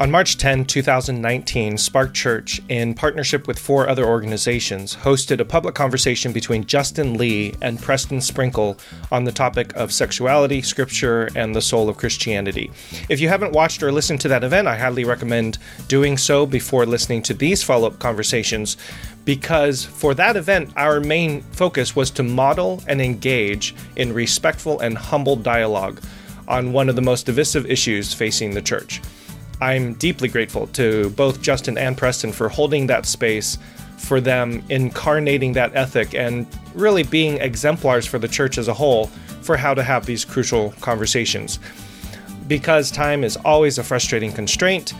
On March 10, 2019, Spark Church, in partnership with four other organizations, hosted a public conversation between Justin Lee and Preston Sprinkle on the topic of sexuality, scripture, and the soul of Christianity. If you haven't watched or listened to that event, I highly recommend doing so before listening to these follow up conversations because for that event, our main focus was to model and engage in respectful and humble dialogue on one of the most divisive issues facing the church. I'm deeply grateful to both Justin and Preston for holding that space, for them incarnating that ethic, and really being exemplars for the church as a whole for how to have these crucial conversations. Because time is always a frustrating constraint,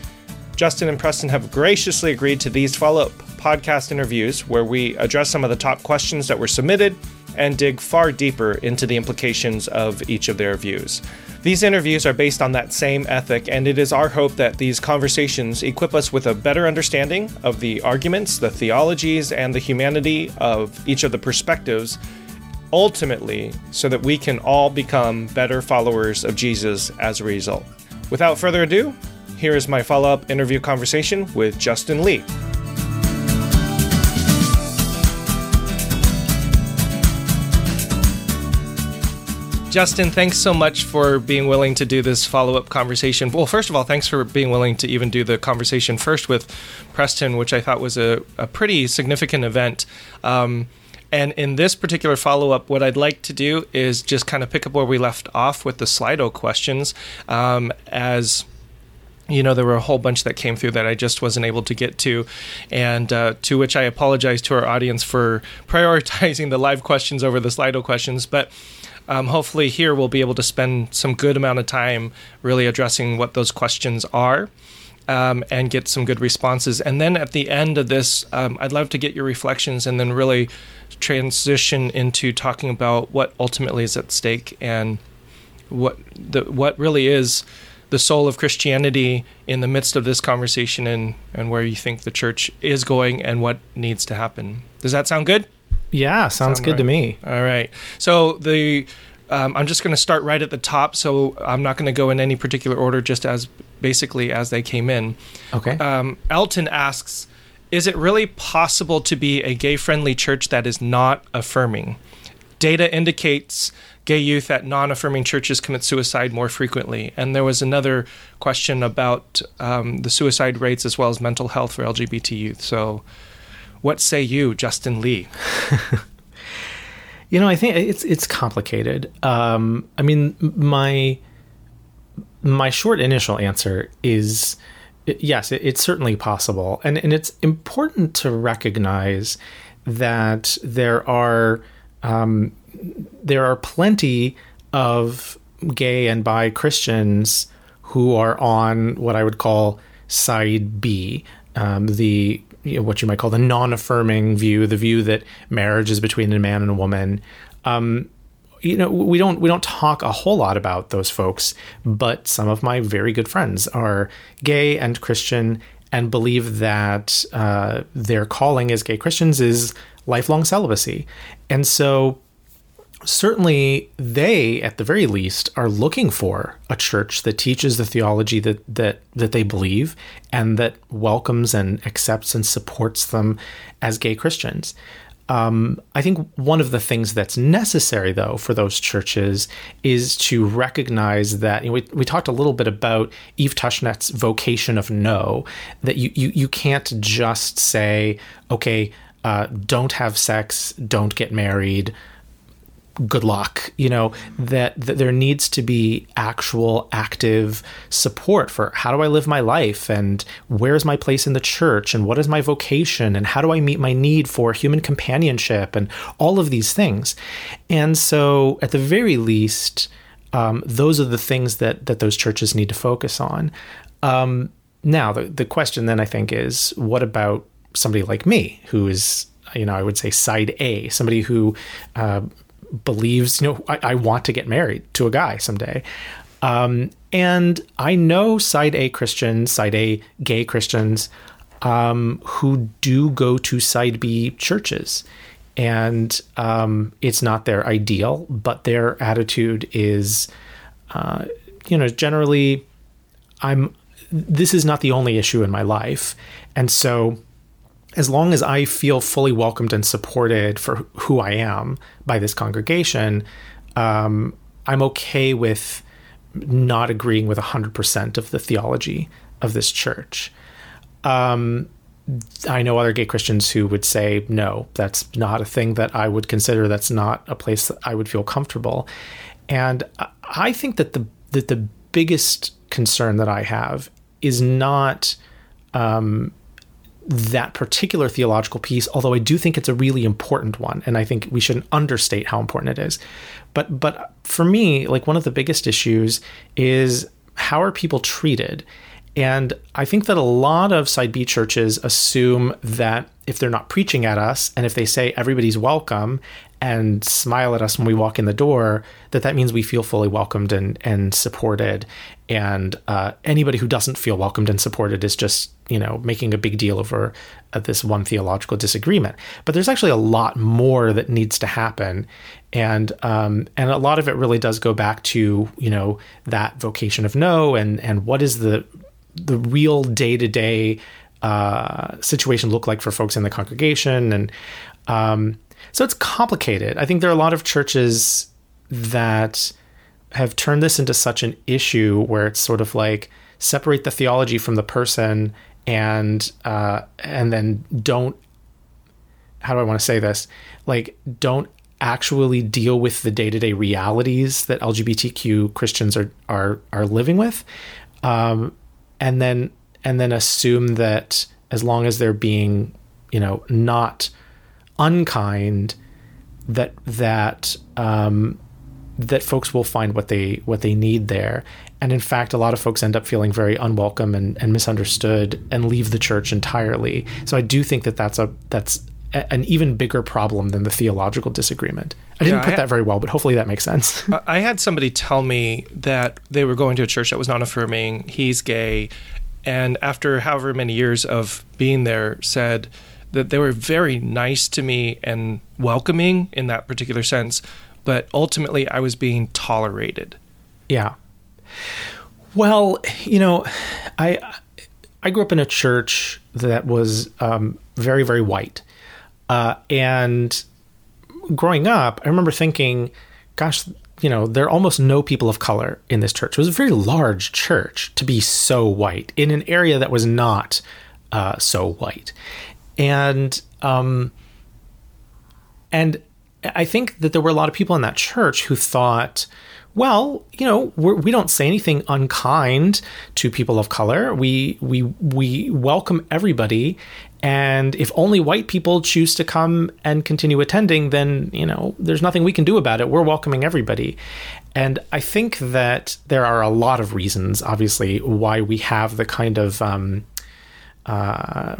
Justin and Preston have graciously agreed to these follow up podcast interviews where we address some of the top questions that were submitted and dig far deeper into the implications of each of their views. These interviews are based on that same ethic, and it is our hope that these conversations equip us with a better understanding of the arguments, the theologies, and the humanity of each of the perspectives, ultimately, so that we can all become better followers of Jesus as a result. Without further ado, here is my follow up interview conversation with Justin Lee. Justin, thanks so much for being willing to do this follow up conversation. Well, first of all, thanks for being willing to even do the conversation first with Preston, which I thought was a, a pretty significant event. Um, and in this particular follow up, what I'd like to do is just kind of pick up where we left off with the Slido questions. Um, as you know, there were a whole bunch that came through that I just wasn't able to get to, and uh, to which I apologize to our audience for prioritizing the live questions over the Slido questions. But um, hopefully here we'll be able to spend some good amount of time really addressing what those questions are um, and get some good responses. And then at the end of this, um, I'd love to get your reflections and then really transition into talking about what ultimately is at stake and what the what really is the soul of Christianity in the midst of this conversation and, and where you think the church is going and what needs to happen. Does that sound good? Yeah, sounds Sound good right. to me. All right. So the um, I'm just going to start right at the top. So I'm not going to go in any particular order, just as basically as they came in. Okay. Um, Elton asks, "Is it really possible to be a gay-friendly church that is not affirming? Data indicates." Gay youth at non affirming churches commit suicide more frequently. And there was another question about um, the suicide rates as well as mental health for LGBT youth. So, what say you, Justin Lee? you know, I think it's it's complicated. Um, I mean, my my short initial answer is yes, it, it's certainly possible, and and it's important to recognize that there are um, there are plenty of gay and bi Christians who are on what I would call side B, um, the you know, what you might call the non-affirming view, the view that marriage is between a man and a woman. Um, you know, we don't we don't talk a whole lot about those folks, but some of my very good friends are gay and Christian and believe that uh, their calling as gay Christians is lifelong celibacy, and so certainly they at the very least are looking for a church that teaches the theology that that that they believe and that welcomes and accepts and supports them as gay Christians. Um, I think one of the things that's necessary, though, for those churches is to recognize that you know, we, we talked a little bit about Eve Tushnet's vocation of no, that you, you, you can't just say, okay, uh, don't have sex, don't get married, good luck you know that, that there needs to be actual active support for how do i live my life and where's my place in the church and what is my vocation and how do i meet my need for human companionship and all of these things. And so at the very least um, those are the things that that those churches need to focus on. Um, now the, the question then i think is what about somebody like me who is you know i would say side a somebody who uh, believes, you know, I, I want to get married to a guy someday. Um, and I know side A Christians, side A gay Christians, um, who do go to side B churches. And um, it's not their ideal, but their attitude is, uh, you know, generally, I'm this is not the only issue in my life. And so, as long as I feel fully welcomed and supported for who I am by this congregation, um, I'm okay with not agreeing with 100% of the theology of this church. Um, I know other gay Christians who would say, no, that's not a thing that I would consider. That's not a place that I would feel comfortable. And I think that the that the biggest concern that I have is not um, that particular theological piece, although I do think it's a really important one, and I think we shouldn't understate how important it is. But but for me, like one of the biggest issues is how are people treated? And I think that a lot of side B churches assume that if they're not preaching at us and if they say everybody's welcome and smile at us when we walk in the door, that that means we feel fully welcomed and, and supported. And uh, anybody who doesn't feel welcomed and supported is just, you know, making a big deal over uh, this one theological disagreement. But there's actually a lot more that needs to happen. And um, and a lot of it really does go back to, you know, that vocation of no and and what is the the real day to day situation look like for folks in the congregation and um, so it's complicated. I think there are a lot of churches that have turned this into such an issue where it's sort of like separate the theology from the person and uh, and then don't how do I want to say this like don't actually deal with the day-to-day realities that LGBTQ Christians are are are living with um, and then and then assume that as long as they're being you know not unkind that that um, that folks will find what they what they need there. And in fact, a lot of folks end up feeling very unwelcome and, and misunderstood and leave the church entirely. So I do think that that's a that's a, an even bigger problem than the theological disagreement. I didn't yeah, put I that very well, but hopefully that makes sense. I had somebody tell me that they were going to a church that was non affirming. He's gay, and after however many years of being there, said that they were very nice to me and welcoming in that particular sense, but ultimately I was being tolerated. Yeah. Well, you know, I I grew up in a church that was um, very very white, uh, and growing up, I remember thinking, "Gosh, you know, there are almost no people of color in this church." It was a very large church to be so white in an area that was not uh, so white, and um, and I think that there were a lot of people in that church who thought, well, you know, we're, we do not say anything unkind to people of color. We we we welcome everybody, and if only white people choose to come and continue attending, then you know, there's nothing we can do about it. We're welcoming everybody, and I think that there are a lot of reasons, obviously, why we have the kind of um, uh,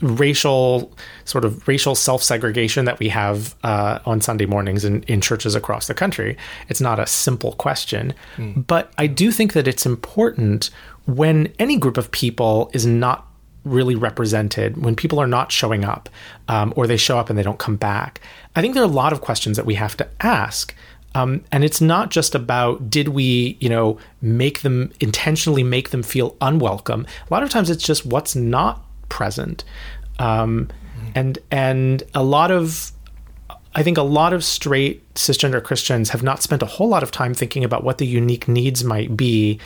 racial sort of racial self-segregation that we have uh, on Sunday mornings in, in churches across the country. It's not a simple question, mm. but I do think that it's important when any group of people is not really represented, when people are not showing up, um, or they show up and they don't come back. I think there are a lot of questions that we have to ask. Um, and it's not just about did we, you know, make them intentionally make them feel unwelcome. A lot of times it's just what's not present. Um, and and a lot of I think a lot of straight cisgender Christians have not spent a whole lot of time thinking about what the unique needs might be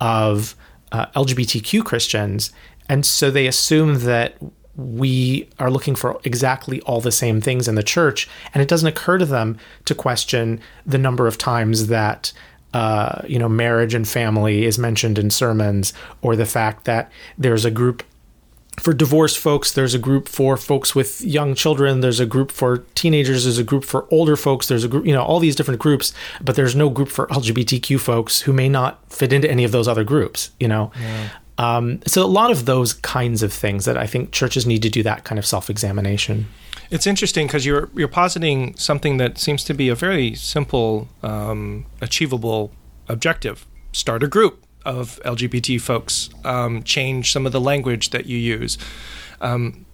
of uh, LGBTQ Christians, and so they assume that we are looking for exactly all the same things in the church, and it doesn't occur to them to question the number of times that uh, you know marriage and family is mentioned in sermons, or the fact that there's a group for divorced folks, there's a group for folks with young children, there's a group for teenagers, there's a group for older folks, there's a group, you know, all these different groups, but there's no group for LGBTQ folks who may not fit into any of those other groups, you know. Yeah. Um, so a lot of those kinds of things that I think churches need to do that kind of self-examination. It's interesting because you're you're positing something that seems to be a very simple, um, achievable objective: start a group of LGBT folks, um, change some of the language that you use. Um,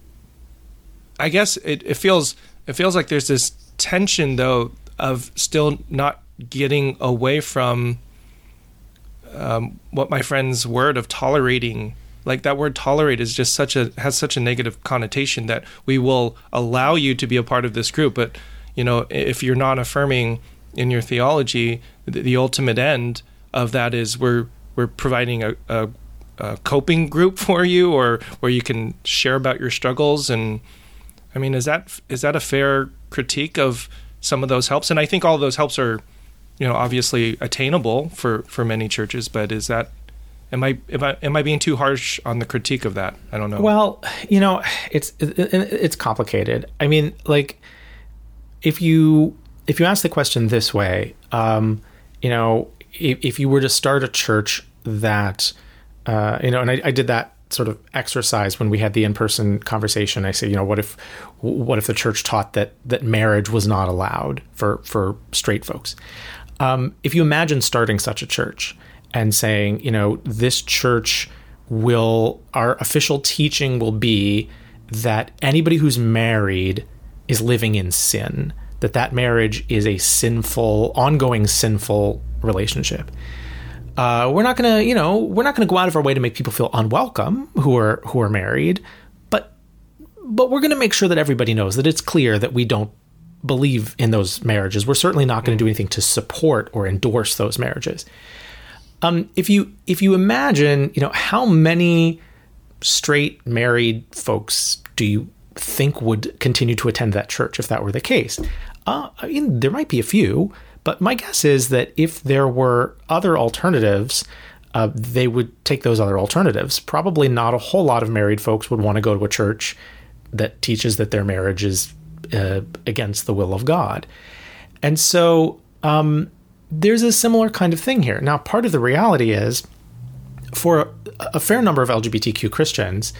I guess it, it feels it feels like there's this tension though of still not getting away from um, what my friend's word of tolerating like that word tolerate is just such a has such a negative connotation that we will allow you to be a part of this group but you know if you're not affirming in your theology the, the ultimate end of that is we're we're providing a, a, a, coping group for you or where you can share about your struggles. And i mean is that is that a fair critique of some of those helps? And i think all those helps are you know obviously attainable for for many churches but is that am i am i am i being too harsh on the critique of that? I don't know. Well you know it's it's complicated. I mean like if you if you ask the question this way um you know if, if you were to start a church that uh you know and I, I did that sort of exercise when we had the in-person conversation. I say you know what if what if the church taught that that marriage was not allowed for for straight folks? Um, if you imagine starting such a church and saying, you know, this church will, our official teaching will be that anybody who's married is living in sin, that that marriage is a sinful, ongoing sinful relationship. Uh, we're not gonna, you know, we're not gonna go out of our way to make people feel unwelcome who are who are married, but but we're gonna make sure that everybody knows that it's clear that we don't believe in those marriages. We're certainly not going to do anything to support or endorse those marriages. Um, if you if you imagine, you know, how many straight married folks do you think would continue to attend that church if that were the case? Uh, I mean, there might be a few, but my guess is that if there were other alternatives, uh, they would take those other alternatives. Probably not a whole lot of married folks would want to go to a church that teaches that their marriage is uh, against the will of God. And so um, there's a similar kind of thing here. Now, part of the reality is for a, a fair number of LGBTQ Christians,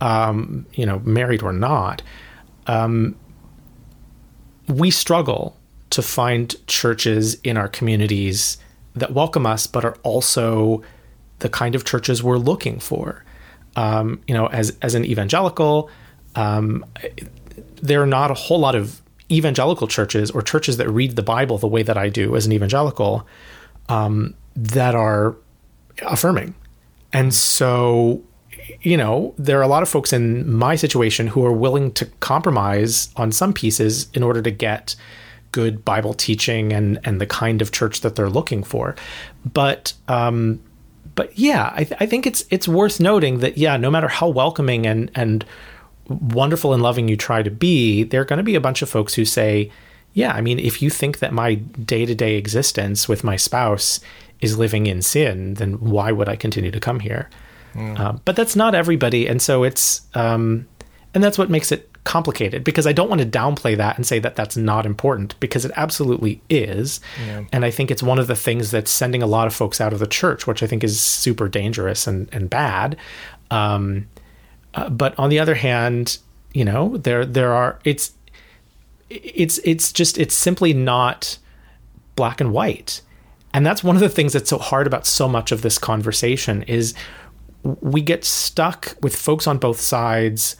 um, you know, married or not, um, we struggle to find churches in our communities that welcome us, but are also the kind of churches we're looking for. Um, you know, as as an evangelical, um, there are not a whole lot of evangelical churches or churches that read the Bible the way that I do as an evangelical um, that are affirming. And so, you know, there are a lot of folks in my situation who are willing to compromise on some pieces in order to get good Bible teaching and and the kind of church that they're looking for. But um, but yeah, I, th- I think it's it's worth noting that yeah, no matter how welcoming and and wonderful and loving you try to be, there are going to be a bunch of folks who say, yeah, I mean, if you think that my day to day existence with my spouse is living in sin, then why would I continue to come here? Mm. Uh, but that's not everybody. And so it's, um, and that's what makes it complicated because I don't want to downplay that and say that that's not important because it absolutely is. Yeah. And I think it's one of the things that's sending a lot of folks out of the church, which I think is super dangerous and, and bad. Um, uh, but on the other hand, you know, there there are it's it's it's just it's simply not black and white. And that's one of the things that's so hard about so much of this conversation is we get stuck with folks on both sides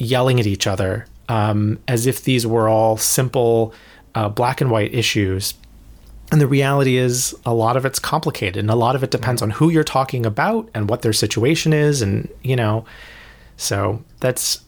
yelling at each other um, as if these were all simple uh, black and white issues. And the reality is, a lot of it's complicated, and a lot of it depends on who you're talking about and what their situation is, and you know, so that's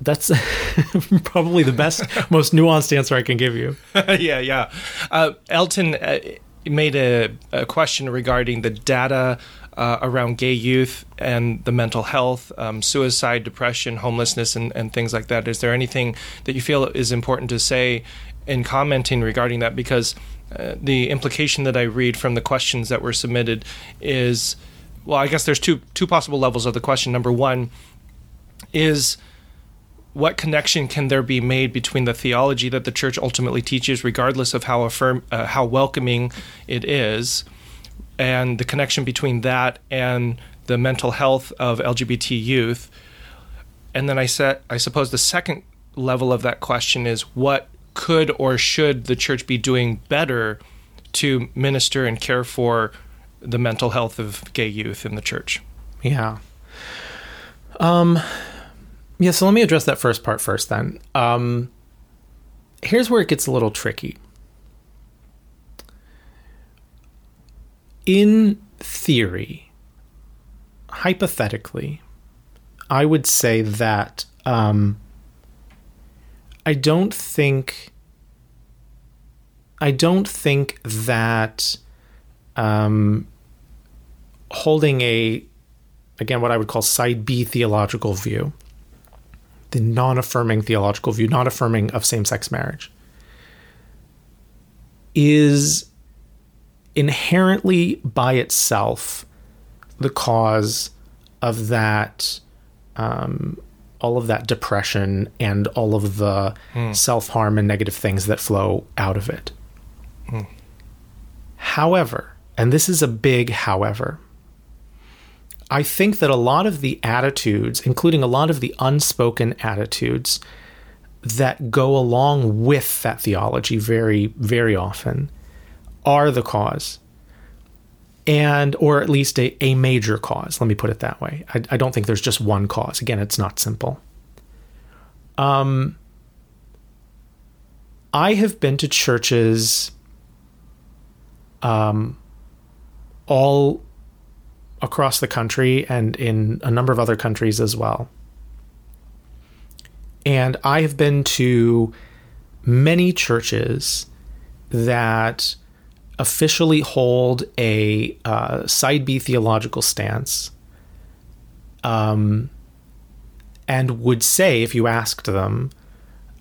that's probably the best, most nuanced answer I can give you. yeah, yeah. Uh, Elton uh, made a, a, question regarding the data uh, around gay youth and the mental health, um, suicide, depression, homelessness, and, and things like that. Is there anything that you feel is important to say in commenting regarding that? Because uh, the implication that I read from the questions that were submitted is well, I guess there's two two possible levels of the question. Number one is what connection can there be made between the theology that the church ultimately teaches, regardless of how affirm, uh, how welcoming it is, and the connection between that and the mental health of LGBT youth? And then I said, I suppose the second level of that question is what could or should the church be doing better to minister and care for the mental health of gay youth in the church? Yeah. Um, yeah, so let me address that first part first then. Um, here's where it gets a little tricky. In theory, hypothetically, I would say that um, I don't think I don't think that um, holding a again what I would call side B theological view, the non-affirming theological view, not affirming of same-sex marriage, is inherently by itself the cause of that um, all of that depression and all of the Hmm. self-harm and negative things that flow out of it. However, and this is a big however, I think that a lot of the attitudes, including a lot of the unspoken attitudes that go along with that theology very, very often, are the cause. And, or at least a, a major cause, let me put it that way. I, I don't think there's just one cause. Again, it's not simple. Um, I have been to churches um, all across the country and in a number of other countries as well. And I have been to many churches that officially hold a uh, side B theological stance um, and would say, if you asked them,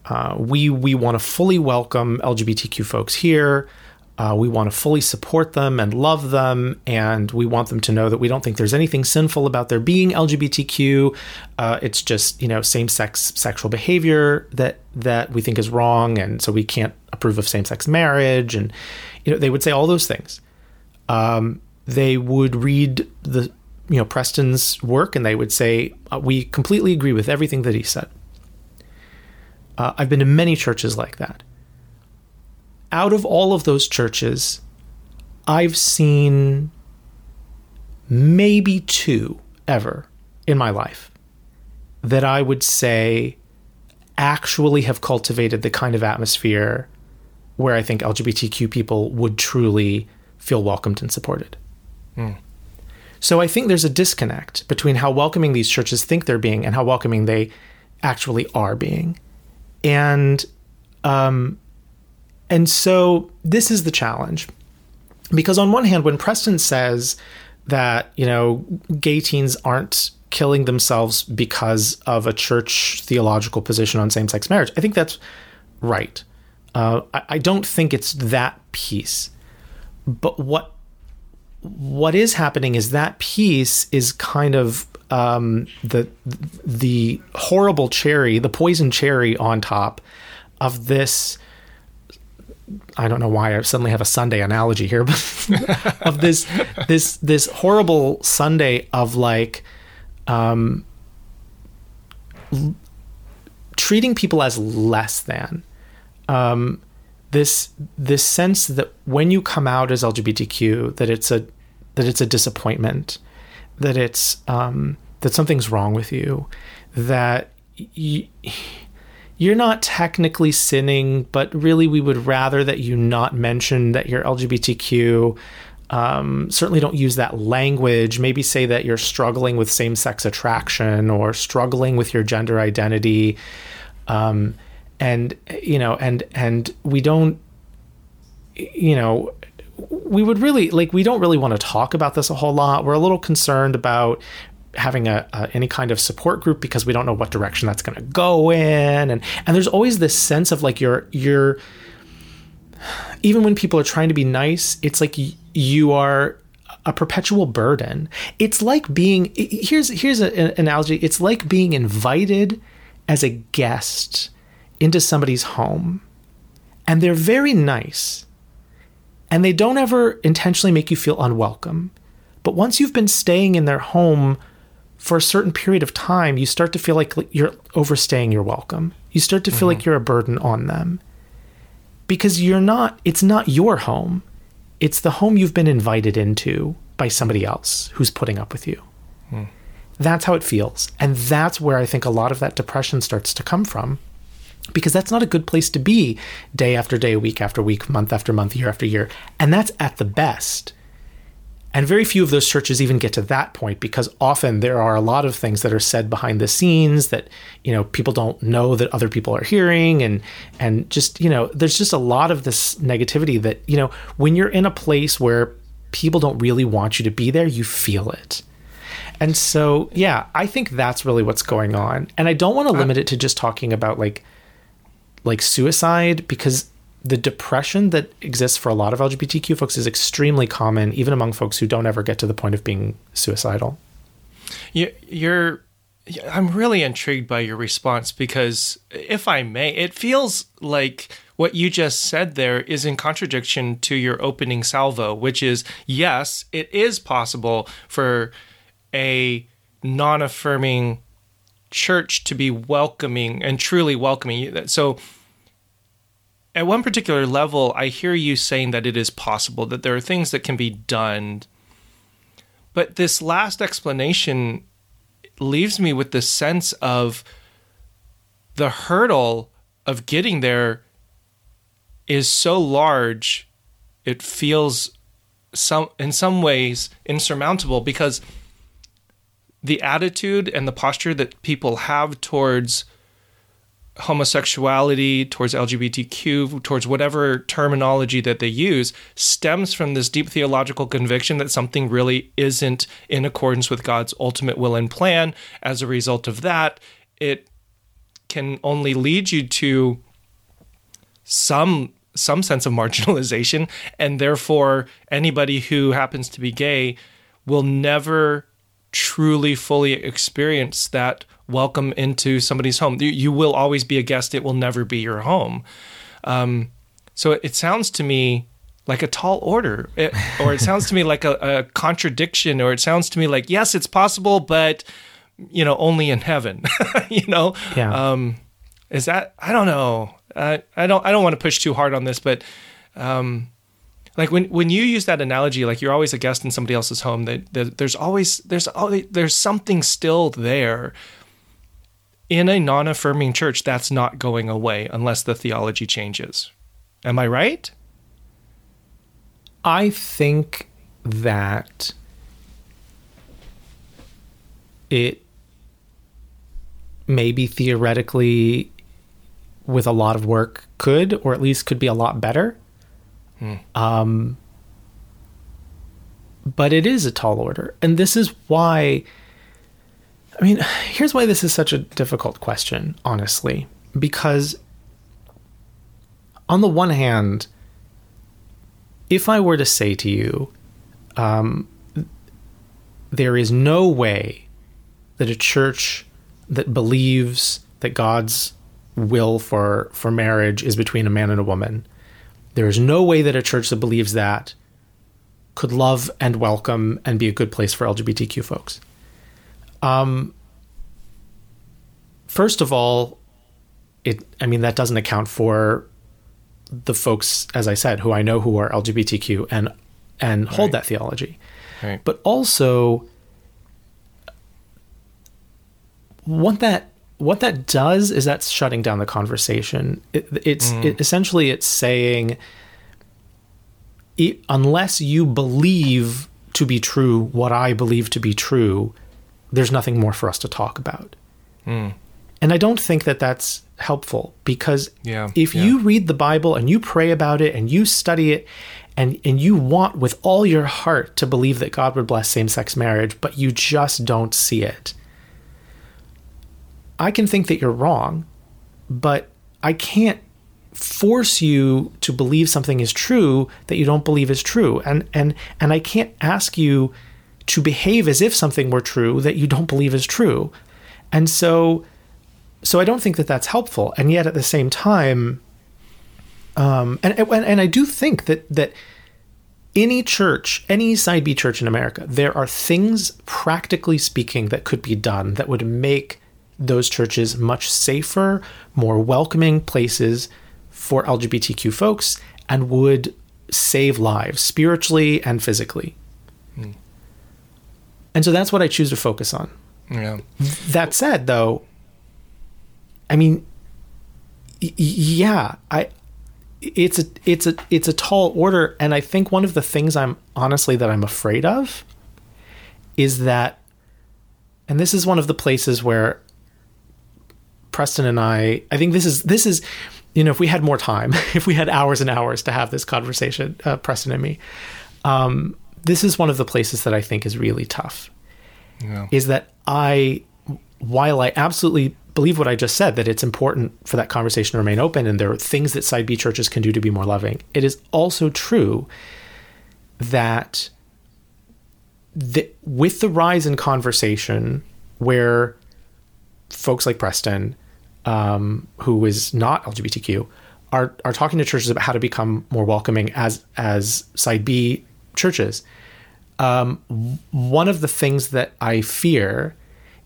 uh, we we want to fully welcome LGBTQ folks here. Uh, we want to fully support them and love them, and we want them to know that we don't think there's anything sinful about their being LGBTQ. Uh, it's just you know same-sex sexual behavior that that we think is wrong, and so we can't approve of same-sex marriage. And you know they would say all those things. Um, they would read the you know Preston's work, and they would say uh, we completely agree with everything that he said. Uh, I've been to many churches like that. Out of all of those churches, I've seen maybe two ever in my life that I would say actually have cultivated the kind of atmosphere where I think LGBTQ people would truly feel welcomed and supported. So I think there's a disconnect between how welcoming these churches think they're being and how welcoming they actually are being. And um and so this is the challenge. Because on one hand when Preston says that, you know, gay teens aren't killing themselves because of a church theological position on same-sex marriage, I think that's right. Uh, I, I don't think it's that piece. But what what is happening is that piece is kind of um, the the horrible cherry, the poison cherry on top of this. I don't know why I suddenly have a sundae analogy here, but of this this this horrible sundae of like um, l- treating people as less than. Um, this this sense that when you come out as LGBTQ, that it's a that it's a disappointment, that it's um, that something's wrong with you, that y- you're not technically sinning, but really we would rather that you not mention that you're LGBTQ. Um, certainly don't use that language. Maybe say that you're struggling with same sex attraction or struggling with your gender identity. Um, and you know, and and we don't, you know, we would really like we don't really want to talk about this a whole lot. We're a little concerned about having a, a any kind of support group because we don't know what direction that's going to go in, and and there's always this sense of like you're you're even when people are trying to be nice, it's like y- you are a perpetual burden. It's like being here's here's a- an analogy. It's like being invited as a guest into somebody's home, and they're very nice, and they don't ever intentionally make you feel unwelcome. But once you've been staying in their home for a certain period of time, you start to feel like you're overstaying your welcome. You start to feel like mm-hmm. you're a burden on them. Because you're not it's not your home. It's the home you've been invited into by somebody else who's putting up with you. Hmm. That's how it feels. And that's where i think a lot of that depression starts to come from because that's not a good place to be day after day week after week month after month year after year and that's at the best And very few of those churches even get to that point because often there are a lot of things that are said behind the scenes that, you know, people don't know that other people are hearing and and just, you know, there's just a lot of this negativity that, you know, when you're in a place where people don't really want you to be there, you feel it. And so, yeah, I think that's really what's going on. And I don't want to uh, limit it to just talking about like like suicide because the depression that exists for a lot of LGBTQ folks is extremely common, even among folks who don't ever get to the point of being suicidal. You, you're, I'm really intrigued by your response because, if I may, it feels like what you just said there is in contradiction to your opening salvo, which is yes, it is possible for a non affirming church to be welcoming and truly welcoming. So, at one particular level, I hear you saying that it is possible, that there are things that can be done. But this last explanation leaves me with the sense of the hurdle of getting there is so large, it feels some in some ways insurmountable because the attitude and the posture that people have towards homosexuality, towards LGBTQ, towards whatever terminology that they use, stems from this deep theological conviction that something really isn't in accordance with God's ultimate will and plan. As a result of that, it can only lead you to some some sense of marginalization and therefore anybody who happens to be gay will never truly fully experience that welcome into somebody's home. You, you will always be a guest, it will never be your home. Um, so it, it, sounds to me like a tall order, it, or it sounds to me like a, a, contradiction, or it sounds to me like, yes, it's possible, but you know, only in heaven, you know? Yeah. Um, is that, I don't know. I, I don't, I don't want to push too hard on this, but, um, like when when you use that analogy like you're always a guest in somebody else's home that, there's always there's always, there's something still there in a non affirming church, that's not going away unless the theology changes. Am I right? I think that it maybe theoretically, with a lot of work, could, or at least could be a lot better. Hmm. Um, but it is a tall order. And this is why I mean, here's why this is such a difficult question, honestly, because on the one hand, if I were to say to you, um, there is no way that a church that believes that God's will for for marriage is between a man and a woman, there is no way that a church that believes that could love and welcome and be a good place for LGBTQ folks. Um, first of all, it I mean that doesn't account for the folks, as I said, who I know who are LGBTQ and and hold right. that theology. Right. But also what that what that does is that's shutting down the conversation. It, it's mm. it, essentially it's saying it, unless you believe to be true what I believe to be true, there's nothing more for us to talk about. Mm. And I don't think that that's helpful because yeah, if yeah. you read the Bible and you pray about it and you study it and, and you want with all your heart to believe that God would bless same sex marriage, but you just don't see it, I can think that you're wrong, but I can't force you to believe something is true that you don't believe is true. And and and I can't ask you to behave as if something were true that you don't believe is true. And so, so I don't think that that's helpful. And yet, at the same time, um, and, and and I do think that that any church, any side B church in America, there are things, practically speaking, that could be done that would make those churches much safer, more welcoming places for LGBTQ folks, and would save lives spiritually and physically. Hmm. And so that's what I choose to focus on. Yeah. That said, though, I mean, y- yeah, I it's a it's a it's a tall order and i think one of the things i'm honestly that i'm afraid of is that and this is one of the places where preston and i i think this is this is you know if we had more time if we had hours and hours to have this conversation uh, preston and me um, this is one of the places that i think is really tough Yeah. is that i while i absolutely believe what I just said that it's important for that conversation to remain open and there are things that side B churches can do to be more loving. It is also true that the, with the rise in conversation where folks like Preston, um, who is not LGBTQ, are are talking to churches about how to become more welcoming as as side B churches. Um, one of the things that I fear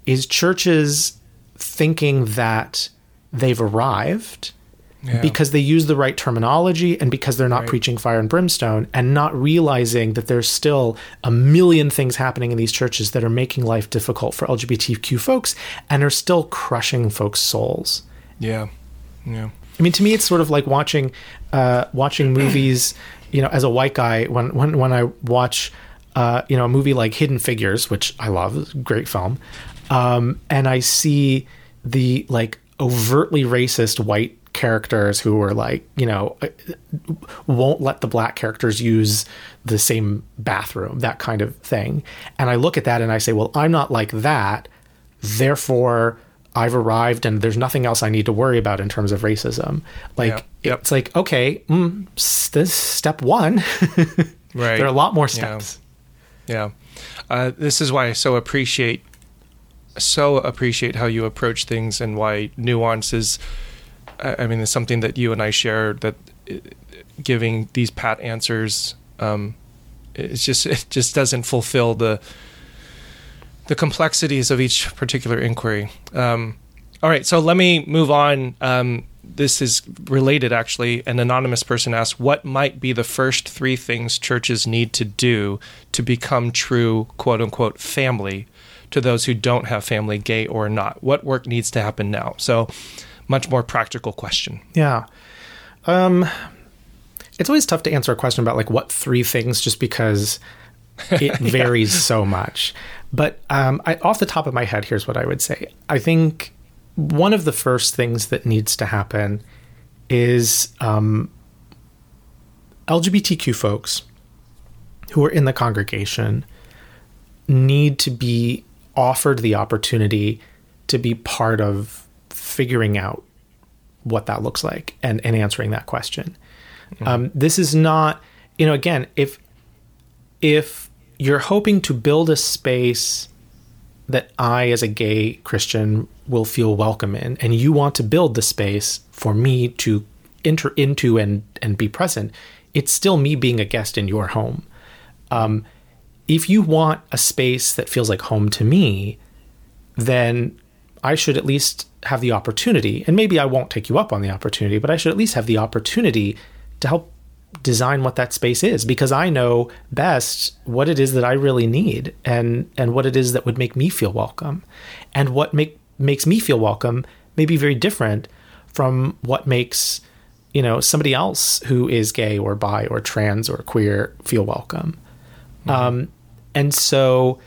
is churches thinking that they've arrived Yeah. because they use the right terminology and because they're not Right. preaching fire and brimstone and not realizing that there's still a million things happening in these churches that are making life difficult for LGBTQ folks and are still crushing folks' souls. Yeah. Yeah. I mean, to me, it's sort of like watching uh, watching movies. You know, as a white guy, when when when I watch, uh, you know, a movie like Hidden Figures, which I love, great film, um, and I see the like overtly racist white characters who are like, you know, won't let the black characters use the same bathroom, that kind of thing, and I look at that and I say, well, I'm not like that, therefore. I've arrived and there's nothing else I need to worry about in terms of racism. Like Yeah. It's like okay, mm, this step one. Right. there are a lot more Yeah. steps. Yeah. Uh, this is why I so appreciate so appreciate how you approach things and why nuance is I mean it's something that you and I share that uh, giving these pat answers um it's just it just doesn't fulfill the the complexities of each particular inquiry. Um, all right, so let me move on. Um, this is related, actually. An anonymous person asked, "What might be the first three things churches need to do to become true, quote unquote, family to those who don't have family, gay or not? What work needs to happen now?" So, much more practical question. Yeah. Um, it's always tough to answer a question about like what three things just because it varies so much. But um, I, off the top of my head, here's what I would say. I think one of the first things that needs to happen is um, LGBTQ folks who are in the congregation need to be offered the opportunity to be part of figuring out what that looks like and, and answering that question. Um, this is not, you know, again, if if you're hoping to build a space that I, as a gay Christian, will feel welcome in, and you want to build the space for me to enter into and and be present, it's still me being a guest in your home. Um, if you want a space that feels like home to me, then I should at least have the opportunity, and maybe I won't take you up on the opportunity, but I should at least have the opportunity to help design what that space is because I know best what it is that I really need and and what it is that would make me feel welcome. And what make makes me feel welcome may be very different from what makes you know somebody else who is gay or bi or trans or queer feel welcome. Um, and so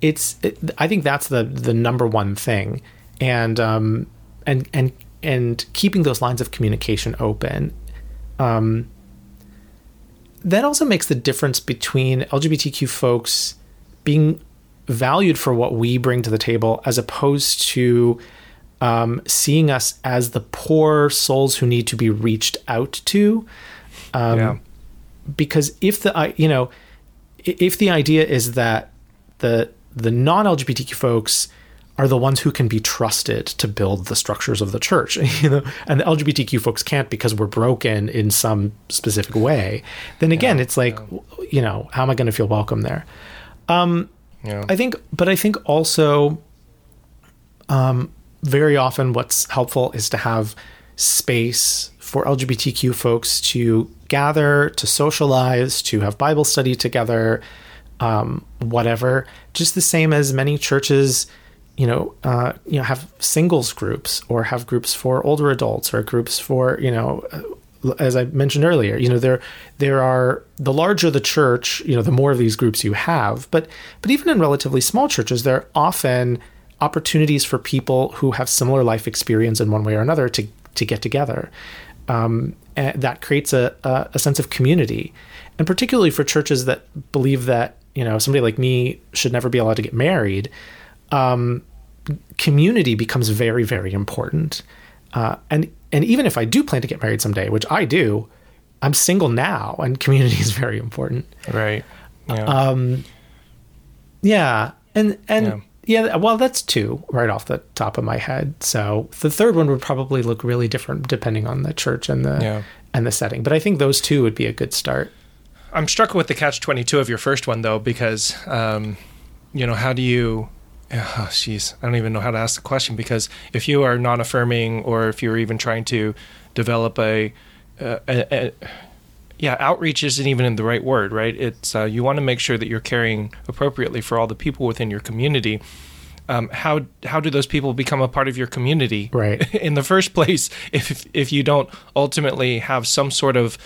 it's it, I think that's the the number one thing, and um, and and and keeping those lines of communication open. Um, that also makes the difference between LGBTQ folks being valued for what we bring to the table, as opposed to um, seeing us as the poor souls who need to be reached out to. Um, yeah. because if the I you know if the idea is that the the non-LGBTQ folks are the ones who can be trusted to build the structures of the church, you know, and the LGBTQ folks can't because we're broken in some specific way, then again, it's like, you know, how am I going to feel welcome there? um, Yeah. I think, but I think also, um, very often what's helpful is to have space for LGBTQ folks to gather, to socialize, to have Bible study together, um, whatever. Just the same as many churches, you know, uh, you know, have singles groups or have groups for older adults or groups for you know, uh, as I mentioned earlier, you know, there there are the larger the church, you know, the more of these groups you have. But but even in relatively small churches, there are often opportunities for people who have similar life experience in one way or another to to get together. Um, and that creates a, a, a sense of community, and particularly for churches that believe that you know somebody like me should never be allowed to get married. Um, community becomes very very important, uh, and and even if I do plan to get married someday, which I do, I'm single now, and community is very important. Right. Yeah. Um, yeah. And and yeah. yeah, well, that's two right off the top of my head. So the third one would probably look really different depending on the church and the yeah. and the setting. But I think those two would be a good start. I'm struck with the catch twenty two of your first one though, because um, you know how do you oh jeez. I don't even know how to ask the question because if you are non-affirming or if you're even trying to develop a, a, a yeah outreach isn't even in the right word right? It's uh, you want to make sure that you're caring appropriately for all the people within your community. Um, how how do those people become a part of your community? Right. In the first place if if you don't ultimately have some sort of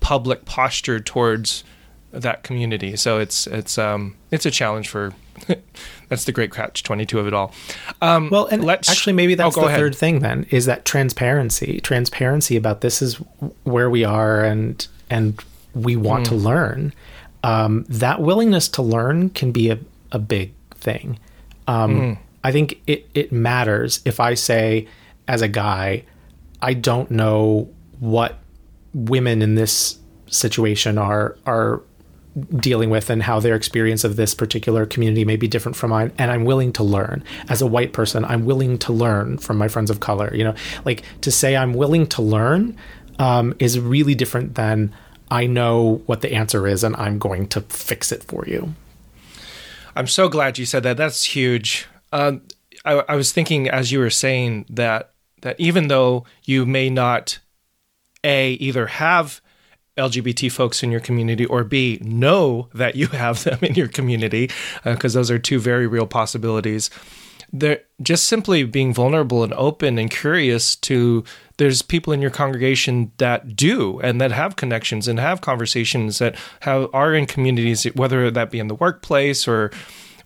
public posture towards that community. So it's it's um it's a challenge for that's the great catch 22 of it all. Um, well, and let's, actually, maybe that's oh, the ahead. third thing then is that transparency, transparency about this is where we are and, and we want mm. to learn. Um, that willingness to learn can be a, a big thing. Um, mm. I think it, it matters if I say, as a guy, I don't know what women in this situation are are dealing with and how their experience of this particular community may be different from mine. And i'm willing to learn. As a white person i'm willing to learn from my friends of color you know? Like to say i'm willing to learn um, is really different than i know what the answer is and i'm going to fix it for you. I'm so glad you said that. That's huge. Um, I, I was thinking as you were saying that that even though you may not a either have LGBT folks in your community, or B, know that you have them in your community, because uh, those are two very real possibilities. They're just simply being vulnerable and open and curious to there's people in your congregation that do and that have connections and have conversations that have, are in communities, whether that be in the workplace or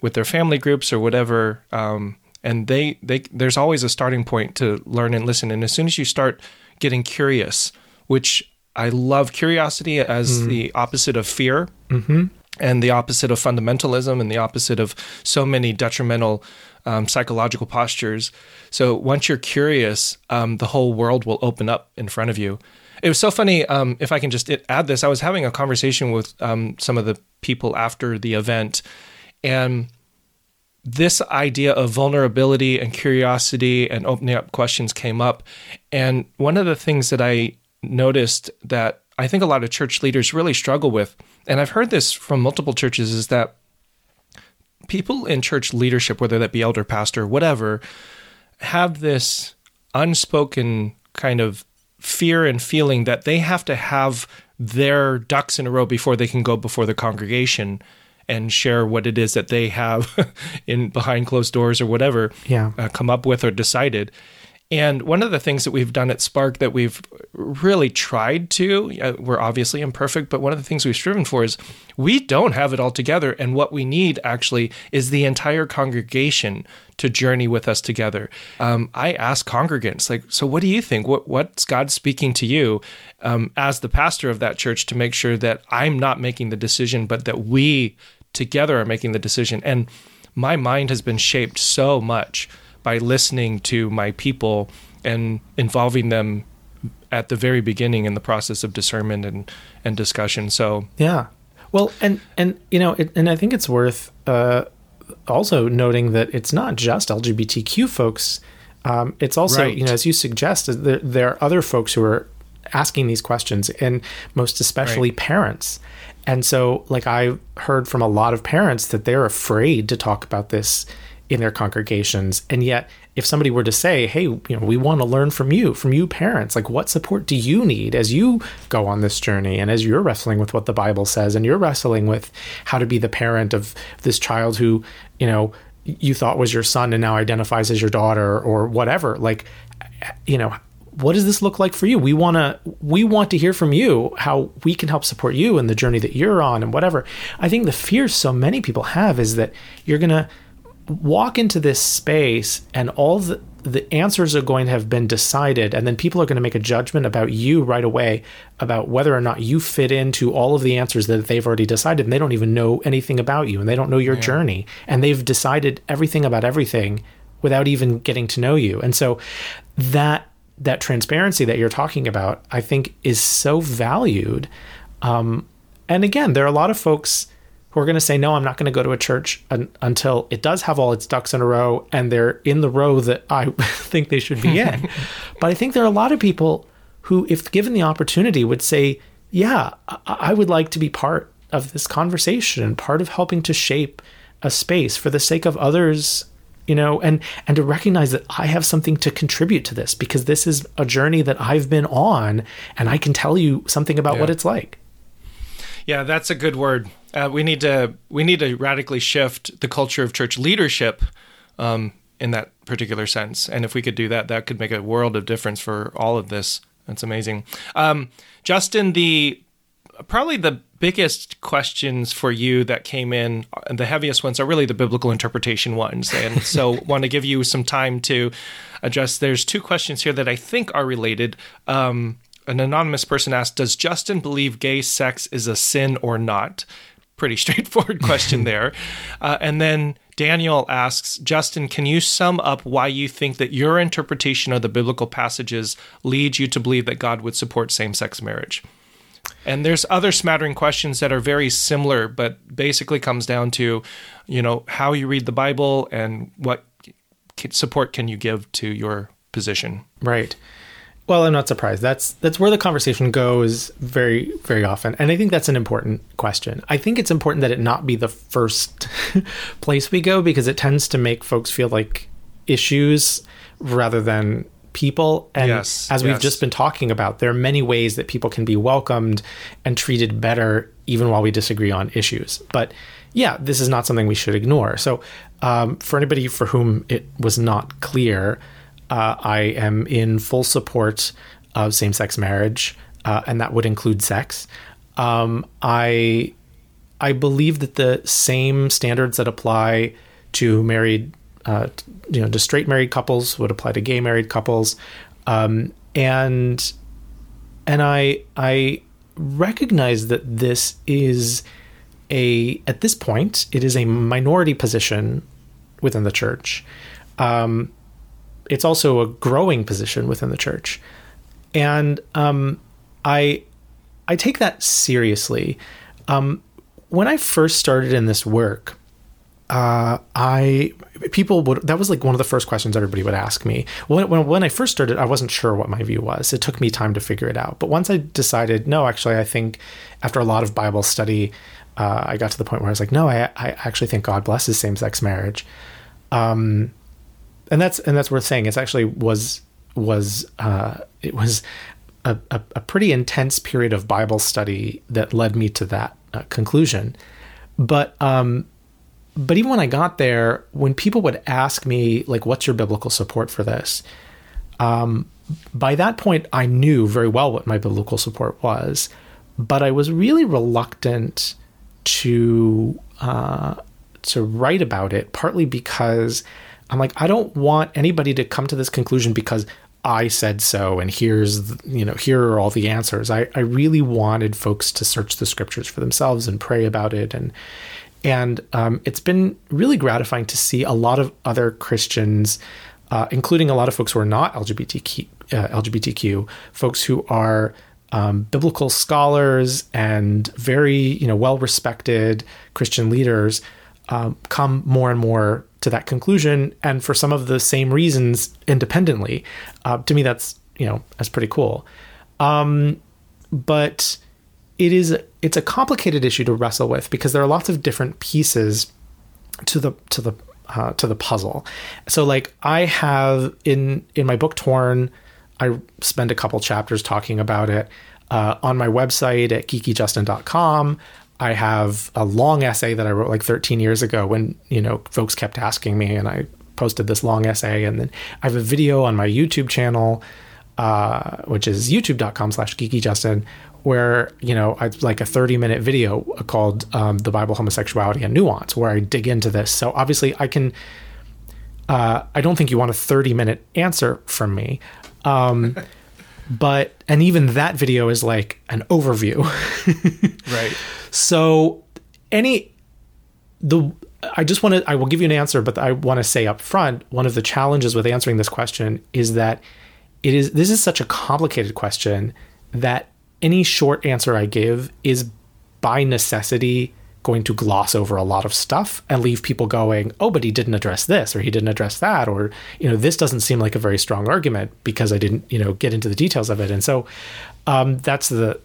with their family groups or whatever. Um, and they, they there's always a starting point to learn and listen. And as soon as you start getting curious, which I love curiosity as mm. the opposite of fear. Mm-hmm. And the opposite of fundamentalism, and the opposite of so many detrimental um, psychological postures. So once you're curious, um, the whole world will open up in front of you. It was so funny. Um, if I can just add this, I was having a conversation with um, some of the people after the event, and this idea of vulnerability and curiosity and opening up questions came up. And one of the things that I noticed that I think a lot of church leaders really struggle with, and I've heard this from multiple churches, is that people in church leadership, whether that be elder, pastor, whatever, have this unspoken kind of fear and feeling that they have to have their ducks in a row before they can go before the congregation and share what it is that they have in behind closed doors or whatever yeah. uh, come up with or decided and one of the things that we've done at Spark that we've really tried to, uh, we're obviously imperfect, but one of the things we've striven for is we don't have it all together. And what we need actually is the entire congregation to journey with us together. Um, I ask congregants, like, so what do you think? What, what's God speaking to you um, as the pastor of that church to make sure that I'm not making the decision, but that we together are making the decision? And my mind has been shaped so much by listening to my people and involving them at the very beginning in the process of discernment and, and discussion. So yeah, well, and and you know, it, and I think it's worth uh, also noting that it's not just LGBTQ folks. Um, it's also right. you know, as you suggest, there, there are other folks who are asking these questions, and most especially right. parents. And so, like I heard from a lot of parents that they're afraid to talk about this in their congregations. And yet, if somebody were to say, "Hey, you know, we want to learn from you, from you parents, like what support do you need as you go on this journey and as you're wrestling with what the Bible says and you're wrestling with how to be the parent of this child who, you know, you thought was your son and now identifies as your daughter or whatever." Like, you know, what does this look like for you? We want to we want to hear from you how we can help support you in the journey that you're on and whatever. I think the fear so many people have is that you're going to walk into this space and all the the answers are going to have been decided and then people are going to make a judgment about you right away about whether or not you fit into all of the answers that they've already decided and they don't even know anything about you and they don't know your yeah. journey and they've decided everything about everything without even getting to know you and so that that transparency that you're talking about i think is so valued um, and again there are a lot of folks who are going to say, no, I'm not going to go to a church un- until it does have all its ducks in a row and they're in the row that I think they should be in. but I think there are a lot of people who, if given the opportunity, would say, yeah, I-, I would like to be part of this conversation, and part of helping to shape a space for the sake of others you know and and to recognize that i have something to contribute to this because this is a journey that i've been on and i can tell you something about yeah. what it's like yeah that's a good word uh, we need to we need to radically shift the culture of church leadership um, in that particular sense. And if we could do that, that could make a world of difference for all of this. That's amazing. Um, Justin, the probably the biggest questions for you that came in, and the heaviest ones are really the biblical interpretation ones. And so, want to give you some time to address. There's two questions here that I think are related. Um, an anonymous person asked, "Does Justin believe gay sex is a sin or not?" Pretty straightforward question there. Uh, and then Daniel asks, Justin, can you sum up why you think that your interpretation of the biblical passages leads you to believe that God would support same sex marriage? And there's other smattering questions that are very similar, but basically comes down to, you know, how you read the Bible and what support can you give to your position. Right. Well, I'm not surprised. That's that's where the conversation goes very very often, and I think that's an important question. I think it's important that it not be the first place we go because it tends to make folks feel like issues rather than people. And yes, as we've yes. just been talking about, there are many ways that people can be welcomed and treated better even while we disagree on issues. But yeah, this is not something we should ignore. So, um, for anybody for whom it was not clear uh, I am in full support of same sex marriage, uh, and that would include sex. Um, I I believe that the same standards that apply to married, uh, you know, to straight married couples would apply to gay married couples, um, and and I I recognize that this is a at this point it is a minority position within the church. Um, it's also a growing position within the church, and um, I I take that seriously. Um, when I first started in this work, uh, I people would that was like one of the first questions everybody would ask me. When, when when I first started, I wasn't sure what my view was. It took me time to figure it out. But once I decided, no, actually, I think after a lot of Bible study, uh, I got to the point where I was like, no, I I actually think God blesses same sex marriage. Um, and that's and that's worth saying. It actually was was uh, it was a, a, a, pretty intense period of Bible study that led me to that uh, conclusion. But um, but even when I got there, when people would ask me like, "What's your biblical support for this?" Um, by that point, I knew very well what my biblical support was, but I was really reluctant to uh, to write about it, partly because I'm like, I don't want anybody to come to this conclusion because I said so and here's you know here are all the answers. I, I really wanted folks to search the scriptures for themselves and pray about it and and um, it's been really gratifying to see a lot of other Christians, uh, including a lot of folks who are not LGBTQ, uh, LGBTQ folks who are um, biblical scholars and very you know well respected Christian leaders, um, come more and more to that conclusion, and for some of the same reasons independently. Uh, to me, that's you know that's pretty cool. Um, but it is it's a complicated issue to wrestle with because there are lots of different pieces to the to the uh, to the puzzle. So like I have in in my book Torn, I spend a couple chapters talking about it. Uh, on my website at geekyjustin.com, I have a long essay that I wrote like 13 years ago when, you know, folks kept asking me and I posted this long essay. And then I have a video on my YouTube channel uh, which is youtube.com slash geekyjustin, where, you know, I like a 30 minute video called um, The Bible, Homosexuality, and Nuance, where I dig into this. So obviously I can, uh, I don't think you want a 30 minute answer from me. Um, but, and even that video is like an overview. right. So any, the, I just want to, I will give you an answer, but I want to say up front, one of the challenges with answering this question is that it is, this is such a complicated question that any short answer I give is by necessity going to gloss over a lot of stuff and leave people going, oh, but he didn't address this or he didn't address that or you know this doesn't seem like a very strong argument because I didn't you know get into the details of it. And so um, that's the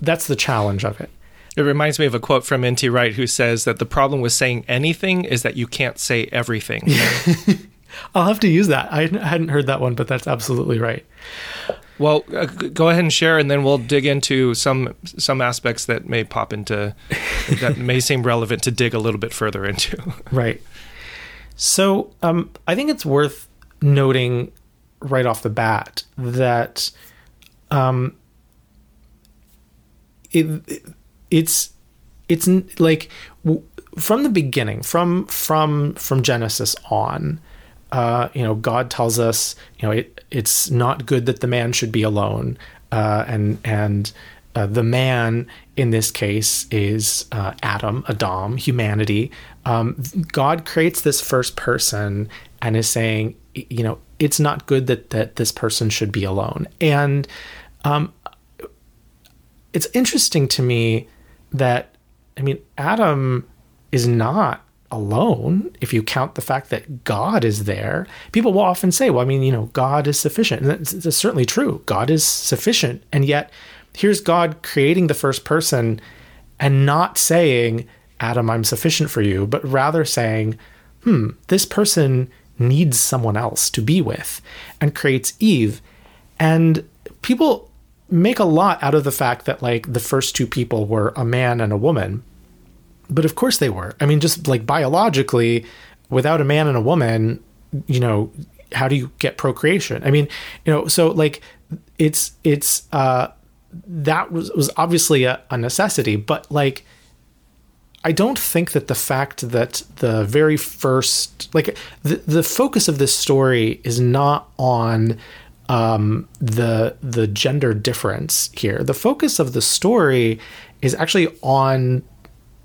that's the challenge of it. It reminds me of a quote from N.T. Wright who says that the problem with saying anything is that you can't say everything. I'll have to use that. I hadn't heard that one, but that's absolutely right. Well, uh, go ahead and share, and then we'll dig into some some aspects that may pop into that may seem relevant to dig a little bit further into. right. So, um, I think it's worth noting right off the bat that um, it, it it's it's like from the beginning, from from from Genesis on, uh, you know, God tells us, you know, it, it's not good that the man should be alone, uh, and and uh, the man in this case is uh, Adam, Adam, humanity. Um, God creates this first person and is saying, you know, it's not good that that this person should be alone, and um, it's interesting to me that I mean, Adam is not alone if you count the fact that God is there. People will often say, well, I mean, you know, God is sufficient. And that's, that's certainly true. God is sufficient. And yet, here's God creating the first person and not saying, Adam, I'm sufficient for you, but rather saying, hmm, this person needs someone else to be with and creates Eve. And people make a lot out of the fact that, like, the first two people were a man and a woman but of course they were. I mean, just like biologically, without a man and a woman, you know, how do you get procreation? I mean, you know, so like it's it's uh that was was obviously a, a necessity, but like I don't think that the fact that the very first like the the focus of this story is not on um, the the gender difference here. The focus of the story is actually on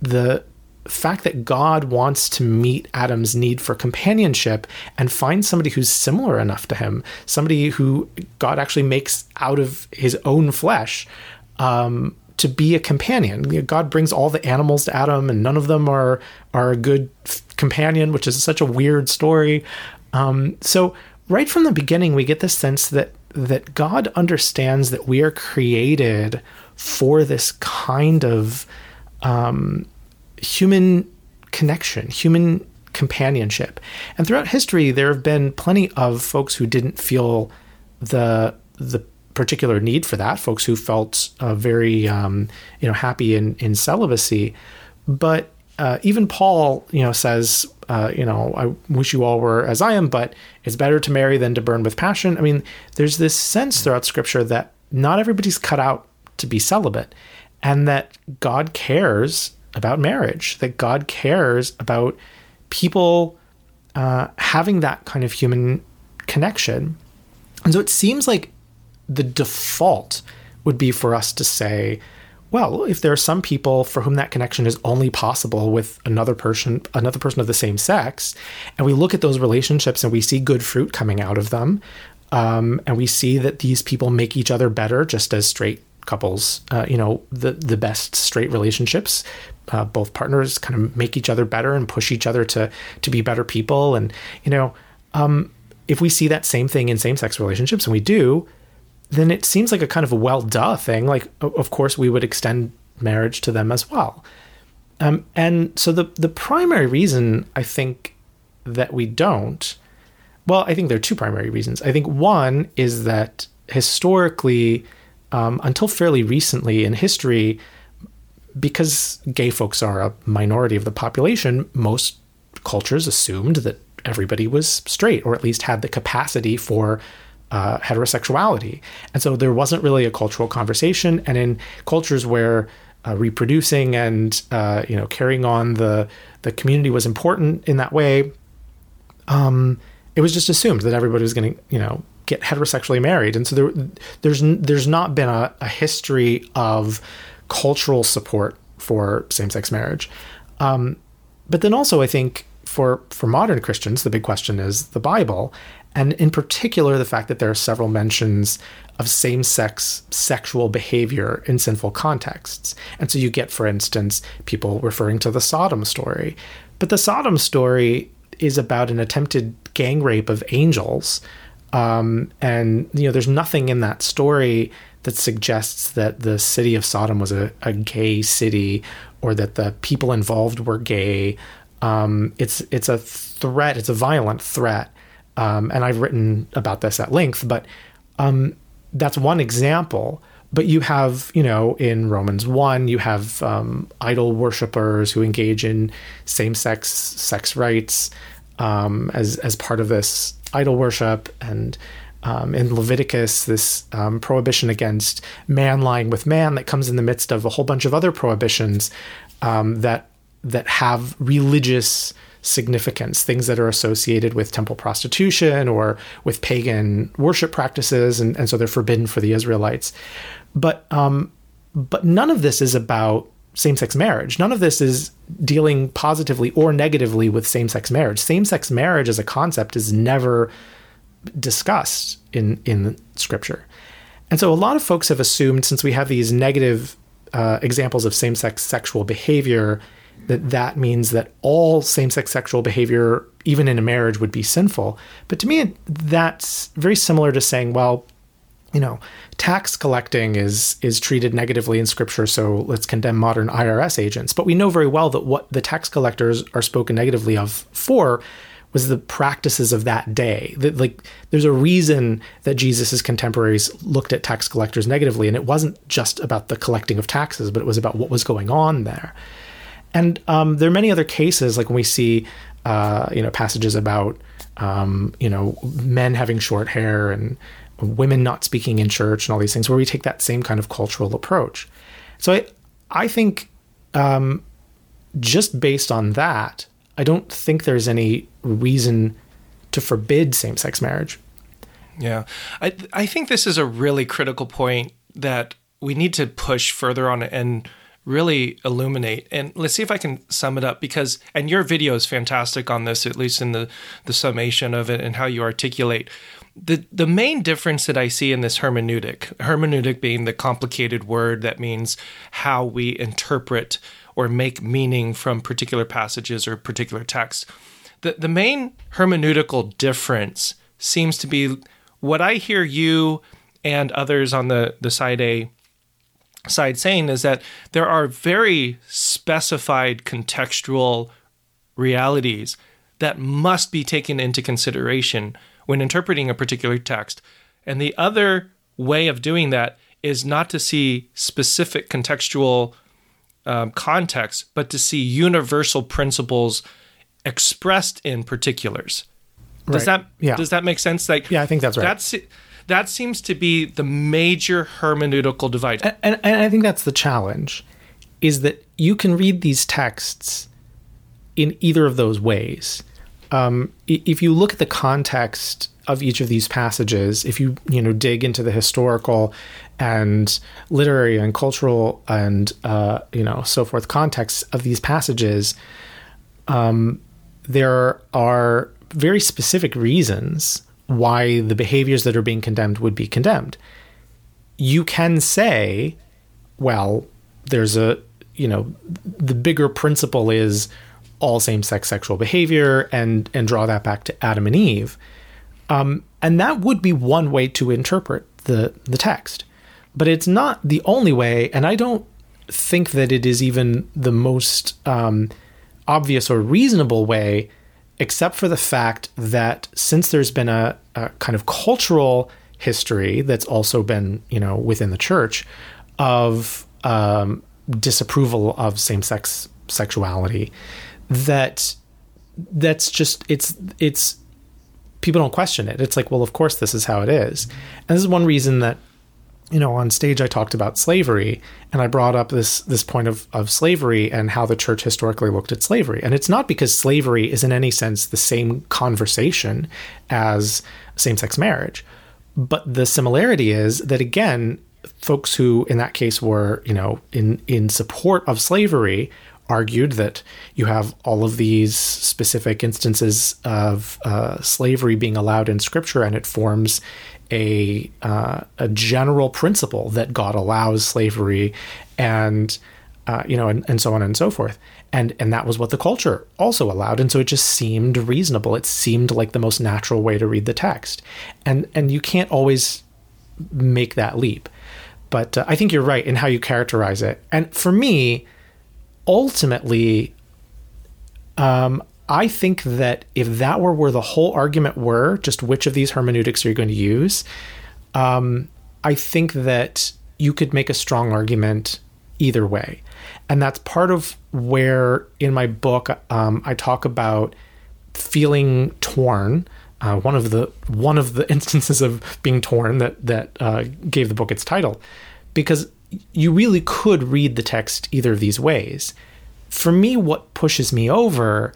the fact that God wants to meet Adam's need for companionship and find somebody who's similar enough to him, somebody who God actually makes out of his own flesh. Um, to be a companion. God brings all the animals to Adam, and none of them are are a good companion, which is such a weird story. Um, so right from the beginning, we get this sense that that God understands that we are created for this kind of um, human connection, human companionship. And throughout history, there have been plenty of folks who didn't feel the the particular need for that. Folks who felt uh, very um, you know happy in in celibacy, but uh, even Paul, you know, says, uh, you know, I wish you all were as I am, but it's better to marry than to burn with passion. I mean, there's this sense throughout Scripture that not everybody's cut out to be celibate, and that God cares about marriage, that God cares about people uh, having that kind of human connection. And so it seems like the default would be for us to say, well, if there are some people for whom that connection is only possible with another person, another person of the same sex, and we look at those relationships and we see good fruit coming out of them, um, and we see that these people make each other better, just as straight couples, uh, you know, the the best straight relationships. Uh, both partners kind of make each other better and push each other to to be better people. And you know, um, if we see that same thing in same sex relationships, and we do, then it seems like a kind of a well duh thing. Like, of course, we would extend marriage to them as well. Um, and so the the primary reason I think that we don't, well, I think there are two primary reasons. I think one is that historically um, until fairly recently in history, because gay folks are a minority of the population, most cultures assumed that everybody was straight, or at least had the capacity for uh, heterosexuality. And so there wasn't really a cultural conversation. And in cultures where uh, reproducing and uh, you know carrying on the the community was important in that way, um, it was just assumed that everybody was going to you know get heterosexually married. And so there, there's there's not been a, a history of cultural support for same sex marriage. Um, but then also, I think for for modern Christians, the big question is the Bible, and in particular, the fact that there are several mentions of same sex sexual behavior in sinful contexts. And so you get, for instance, people referring to the Sodom story. But the Sodom story is about an attempted gang rape of angels. Um, and, you know, there's nothing in that story that suggests that the city of Sodom was a, a gay city or that the people involved were gay. Um, it's it's a threat. It's a violent threat, um, and I've written about this at length. But um, that's one example. But you have, you know, in Romans 1, you have um, idol worshippers who engage in same sex sex rites um, as, as part of this idol worship. And um, in Leviticus, this um, prohibition against man lying with man that comes in the midst of a whole bunch of other prohibitions um, that that have religious significance, things that are associated with temple prostitution or with pagan worship practices, and, and so they're forbidden for the Israelites. But um, but none of this is about same-sex marriage. None of this is dealing positively or negatively with same-sex marriage. Same-sex marriage as a concept is never discussed in in scripture. And so a lot of folks have assumed since we have these negative uh, examples of same-sex sexual behavior that that means that all same-sex sexual behavior even in a marriage would be sinful but to me that's very similar to saying well you know tax collecting is is treated negatively in scripture so let's condemn modern IRS agents but we know very well that what the tax collectors are spoken negatively of for was the practices of that day. That like there's a reason that Jesus' contemporaries looked at tax collectors negatively, and it wasn't just about the collecting of taxes, but it was about what was going on there. And um, there are many other cases, like when we see, uh, you know, passages about, um, you know, men having short hair and women not speaking in church and all these things, where we take that same kind of cultural approach. So I, I think, um, just based on that, I don't think there's any reason to forbid same-sex marriage. Yeah, I I think this is a really critical point that we need to push further on and really illuminate. And let's see if I can sum it up because and your video is fantastic on this, at least in the the summation of it and how you articulate. The the main difference that I see in this hermeneutic, hermeneutic being the complicated word that means how we interpret or make meaning from particular passages or particular texts. The the main hermeneutical difference seems to be what I hear you and others on the the side A side saying is that there are very specified contextual realities that must be taken into consideration when interpreting a particular text. And the other way of doing that is not to see specific contextual um, context, but to see universal principles expressed in particulars. Does right. that yeah. does that make sense? Like yeah, I think that's right. That's that seems to be the major hermeneutical divide. And, and, and I think that's the challenge is that you can read these texts in either of those ways. Um, if you look at the context of each of these passages, if you you know dig into the historical and literary and cultural and uh, you know so forth context of these passages, um, there are very specific reasons why the behaviors that are being condemned would be condemned. You can say, well, there's a, you know, the bigger principle is all same-sex sexual behavior and and draw that back to Adam and Eve. Um, and that would be one way to interpret the the text. But it's not the only way, and I don't think that it is even the most um, obvious or reasonable way except for the fact that since there's been a, a kind of cultural history that's also been, you know, within the church of um, disapproval of same-sex sexuality, that that's just it's it's people don't question it. It's like, well, of course, this is how it is. And this is one reason that you know, on stage I talked about slavery and I brought up this this point of, of slavery and how the church historically looked at slavery. And it's not because slavery is in any sense the same conversation as same-sex marriage. But the similarity is that again, folks who in that case were, you know, in in support of slavery argued that you have all of these specific instances of uh, slavery being allowed in scripture and it forms a uh, a general principle that God allows slavery, and uh, you know, and, and so on and so forth. And and that was what the culture also allowed, and so it just seemed reasonable. It seemed like the most natural way to read the text, and and you can't always make that leap. But uh, I think you're right in how you characterize it. And for me, ultimately, um, I think that if that were where the whole argument were, just which of these hermeneutics are you going to use, um, I think that you could make a strong argument either way. And that's part of where in my book um, I talk about feeling torn. Uh, one of the one of the instances of being torn that that uh, gave the book its title, because you really could read the text either of these ways. For me, what pushes me over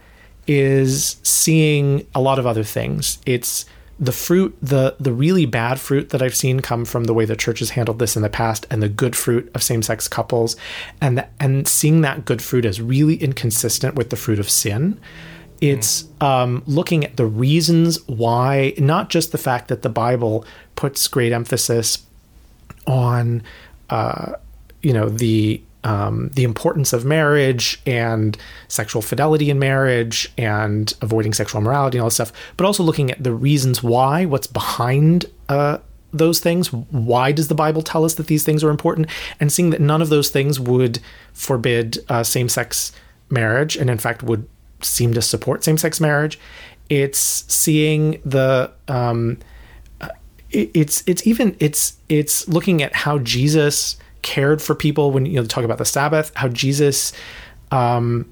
is seeing a lot of other things. It's the fruit, the the really bad fruit that I've seen come from the way the church has handled this in the past, and the good fruit of same sex couples, and the, and seeing that good fruit as really inconsistent with the fruit of sin. It's um, looking at the reasons why, not just the fact that the Bible puts great emphasis on, you know, the um, the importance of marriage and sexual fidelity in marriage and avoiding sexual immorality and all this stuff, but also looking at the reasons why, what's behind uh, those things. Why does the Bible tell us that these things are important? And seeing that none of those things would forbid uh, same sex marriage and, in fact, would seem to support same sex marriage. It's seeing the. Um, it's it's even it's it's looking at how Jesus cared for people when you know talk about the Sabbath, how Jesus um,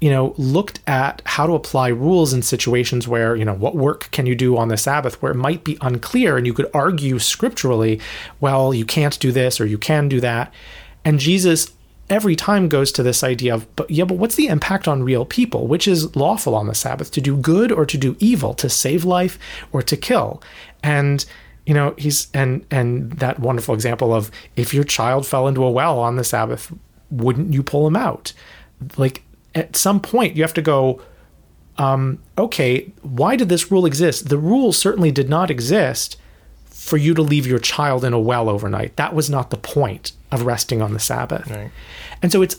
you know looked at how to apply rules in situations where you know what work can you do on the sabbath where it might be unclear and you could argue scripturally well you can't do this or you can do that. And jesus every time goes to this idea of but yeah but what's the impact on real people? Which is lawful on the sabbath to do good or to do evil to save life or to kill? And you know he's and and that wonderful example of if your child fell into a well on the sabbath wouldn't you pull him out? Like at some point you have to go um, okay why did this rule exist? The rule certainly did not exist for you to leave your child in a well overnight that was not the point of resting on the sabbath right. and so it's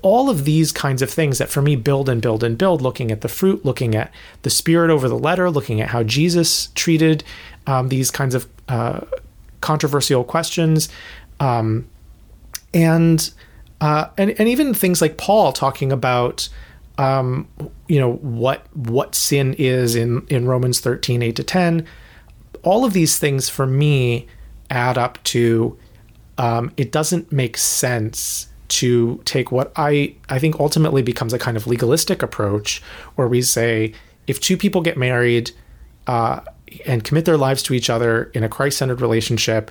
all of these kinds of things that for me build and build and build looking at the fruit looking at the spirit over the letter looking at how jesus treated um, these kinds of uh, controversial questions, um, and, uh, and and even things like Paul talking about um, you know what what sin is in in Romans 13 8 to 10 all of these things for me add up to um, it doesn't make sense to take what I I think ultimately becomes a kind of legalistic approach where we say if two people get married uh, and commit their lives to each other in a Christ centered relationship,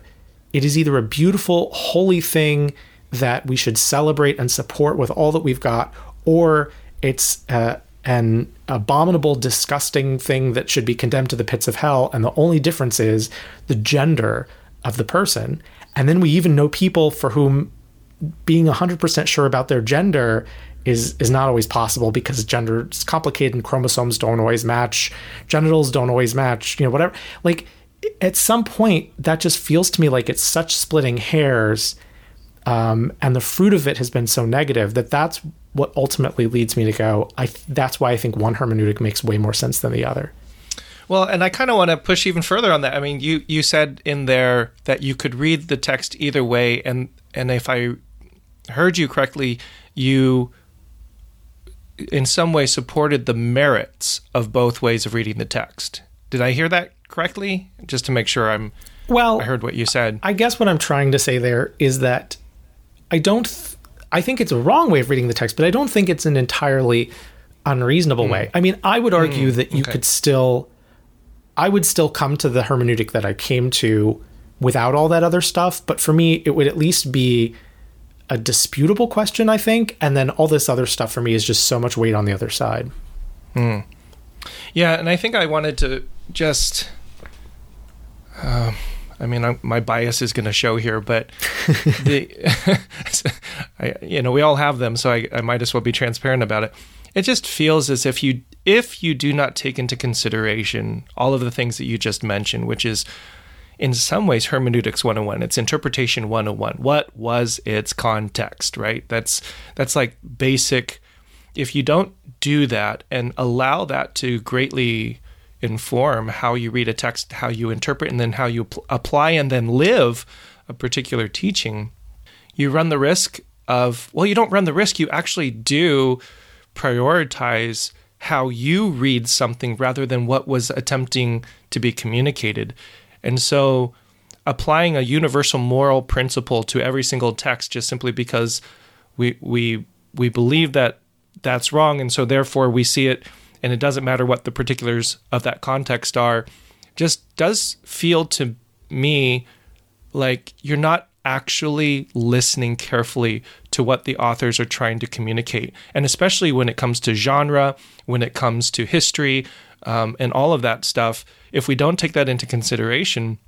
it is either a beautiful, holy thing that we should celebrate and support with all that we've got, or it's uh, an abominable, disgusting thing that should be condemned to the pits of hell. And the only difference is the gender of the person. And then we even know people for whom being 100% sure about their gender is is not always possible because gender is complicated and chromosomes don't always match, genitals don't always match, you know, whatever. Like at some point that just feels to me like it's such splitting hairs um, and the fruit of it has been so negative that that's what ultimately leads me to go I that's why I think one hermeneutic makes way more sense than the other. Well, and I kind of want to push even further on that. I mean, you you said in there that you could read the text either way and and if I heard you correctly, you in some way supported the merits of both ways of reading the text. Did I hear that correctly? Just to make sure I'm well, I heard what you said. I guess what I'm trying to say there is that I don't th- I think it's a wrong way of reading the text, but I don't think it's an entirely unreasonable mm. way. I mean, I would argue mm, that you okay. could still I would still come to the hermeneutic that I came to without all that other stuff. But for me, it would at least be a disputable question, I think. And then all this other stuff for me is just so much weight on the other side. Hmm. Yeah, and I think I wanted to just. Uh, I mean, I'm, my bias is going to show here, but the, I, you know, we all have them, so I, I might as well be transparent about it. It just feels as if you, if you do not take into consideration all of the things that you just mentioned, which is in some ways hermeneutics 101 it's interpretation 101 what was its context right? That's that's like basic if you don't do that and allow that to greatly inform how you read a text how you interpret and then how you pl- apply and then live a particular teaching you run the risk of well you don't run the risk you actually do prioritize how you read something rather than what was attempting to be communicated. And so applying a universal moral principle to every single text just simply because we we we believe that that's wrong and so therefore we see it and it doesn't matter what the particulars of that context are just does feel to me like you're not actually listening carefully to what the authors are trying to communicate and especially when it comes to genre when it comes to history um, and all of that stuff if we don't take that into consideration,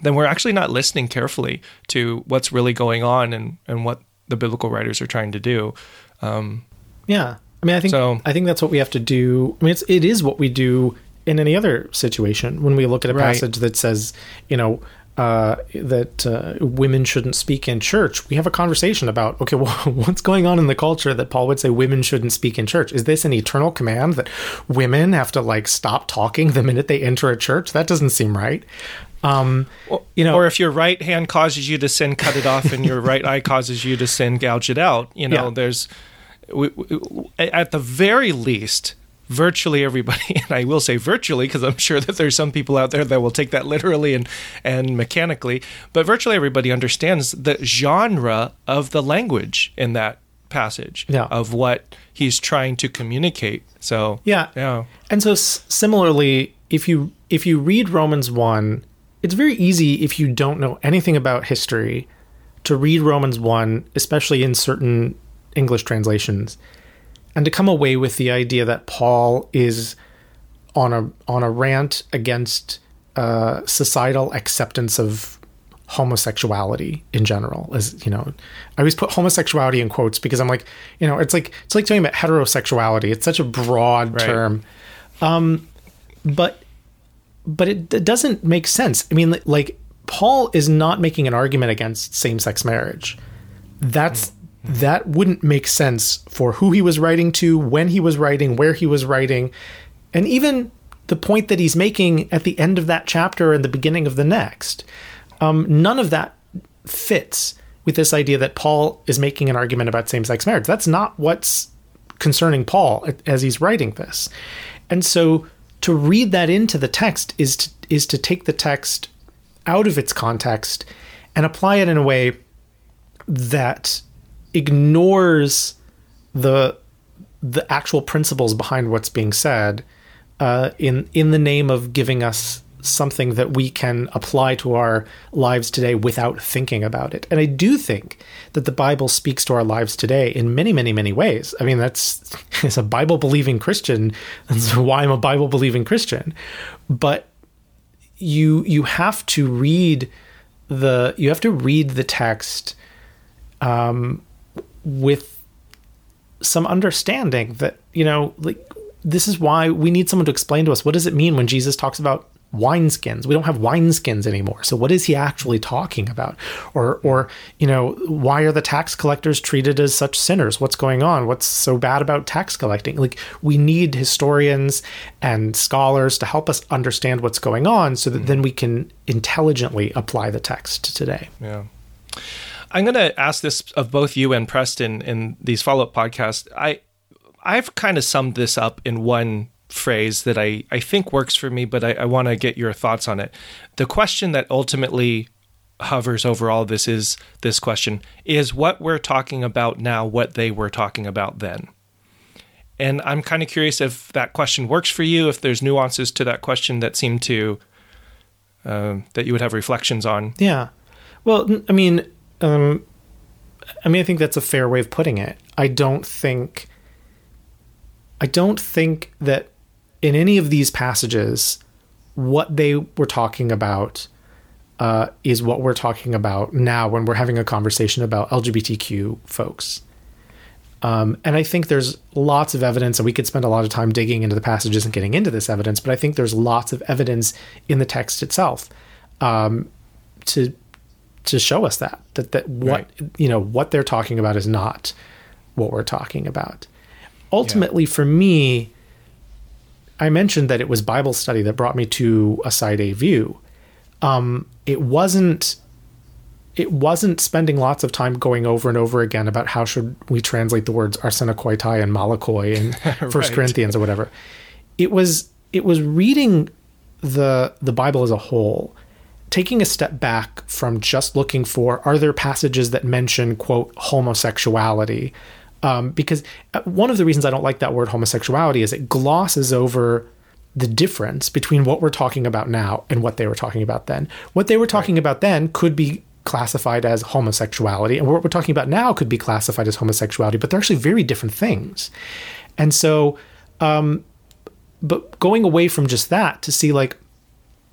then we're actually not listening carefully to what's really going on and, and what the biblical writers are trying to do. Um, yeah, I mean, I think so, I think that's what we have to do. I mean, it's it is what we do in any other situation when we look at a right. passage that says, you know, uh, that uh, women shouldn't speak in church, we have a conversation about okay, well, what's going on in the culture that Paul would say women shouldn't speak in church? Is this an eternal command that women have to like stop talking the minute they enter a church? That doesn't seem right. Um, you know, or if your right hand causes you to sin, cut it off, and your right eye causes you to sin, gouge it out. You know, yeah. there's we, we, at the very least virtually everybody, and I will say virtually because I'm sure that there's some people out there that will take that literally and, and mechanically, but virtually everybody understands the genre of the language in that passage yeah. of what he's trying to communicate. So yeah, yeah. And so s- similarly, if you if you read Romans one, it's very easy if you don't know anything about history to read Romans one, especially in certain English translations, and to come away with the idea that Paul is on a on a rant against uh, societal acceptance of homosexuality in general as you know i always put homosexuality in quotes because i'm like you know it's like it's like talking about heterosexuality. It's such a broad right. term. Um but but it, it doesn't make sense. I mean like paul is not making an argument against same-sex marriage. That's mm that wouldn't make sense for who he was writing to, when he was writing, where he was writing, and even the point that he's making at the end of that chapter and the beginning of the next. Um, none of that fits with this idea that Paul is making an argument about same sex marriage. That's not what's concerning Paul as he's writing this. And so to read that into the text is to, is to take the text out of its context and apply it in a way that ignores the the actual principles behind what's being said uh, in in the name of giving us something that we can apply to our lives today without thinking about it. And I do think that the Bible speaks to our lives today in many, many, many ways. I mean, that's as a Bible believing Christian, that's why I'm a Bible believing Christian. But you you have to read the you have to read the text um, with some understanding that you know like this is why we need someone to explain to us what does it mean when Jesus talks about wineskins. We don't have wineskins anymore. So what is he actually talking about? Or or you know, why are the tax collectors treated as such sinners? What's going on? What's so bad about tax collecting? Like we need historians and scholars to help us understand what's going on so that mm-hmm. then we can intelligently apply the text today. Yeah. I'm going to ask this of both you and Preston in these follow up podcasts. I I've kind of summed this up in one phrase that I, I think works for me, but I, I want to get your thoughts on it. The question that ultimately hovers over all this is this question Is what we're talking about now what they were talking about then? and I'm kind of curious if that question works for you, if there's nuances to that question that seem to uh, that you would have reflections on. Yeah. Well, I mean, um, I mean, I think that's a fair way of putting it. I don't think, I don't think that in any of these passages, what they were talking about uh, is what we're talking about now when we're having a conversation about LGBTQ folks. Um, and I think there's lots of evidence, and we could spend a lot of time digging into the passages and getting into this evidence, but I think there's lots of evidence in the text itself um, to to show us that that that what right. you know what they're talking about is not what we're talking about. Ultimately, yeah. for me, I mentioned that it was Bible study that brought me to a side A view. Um, it wasn't it wasn't spending lots of time going over and over again about how should we translate the words arsenokoitai and malakoi in First right. Corinthians or whatever. It was it was reading the the Bible as a whole, taking a step back from just looking for are there passages that mention quote homosexuality, um, because uh, one of the reasons I don't like that word homosexuality is it glosses over the difference between what we're talking about now and what they were talking about then. What they were talking right. about then could be classified as homosexuality, and what we're talking about now could be classified as homosexuality, but they're actually very different things. And so, um, but going away from just that to see like,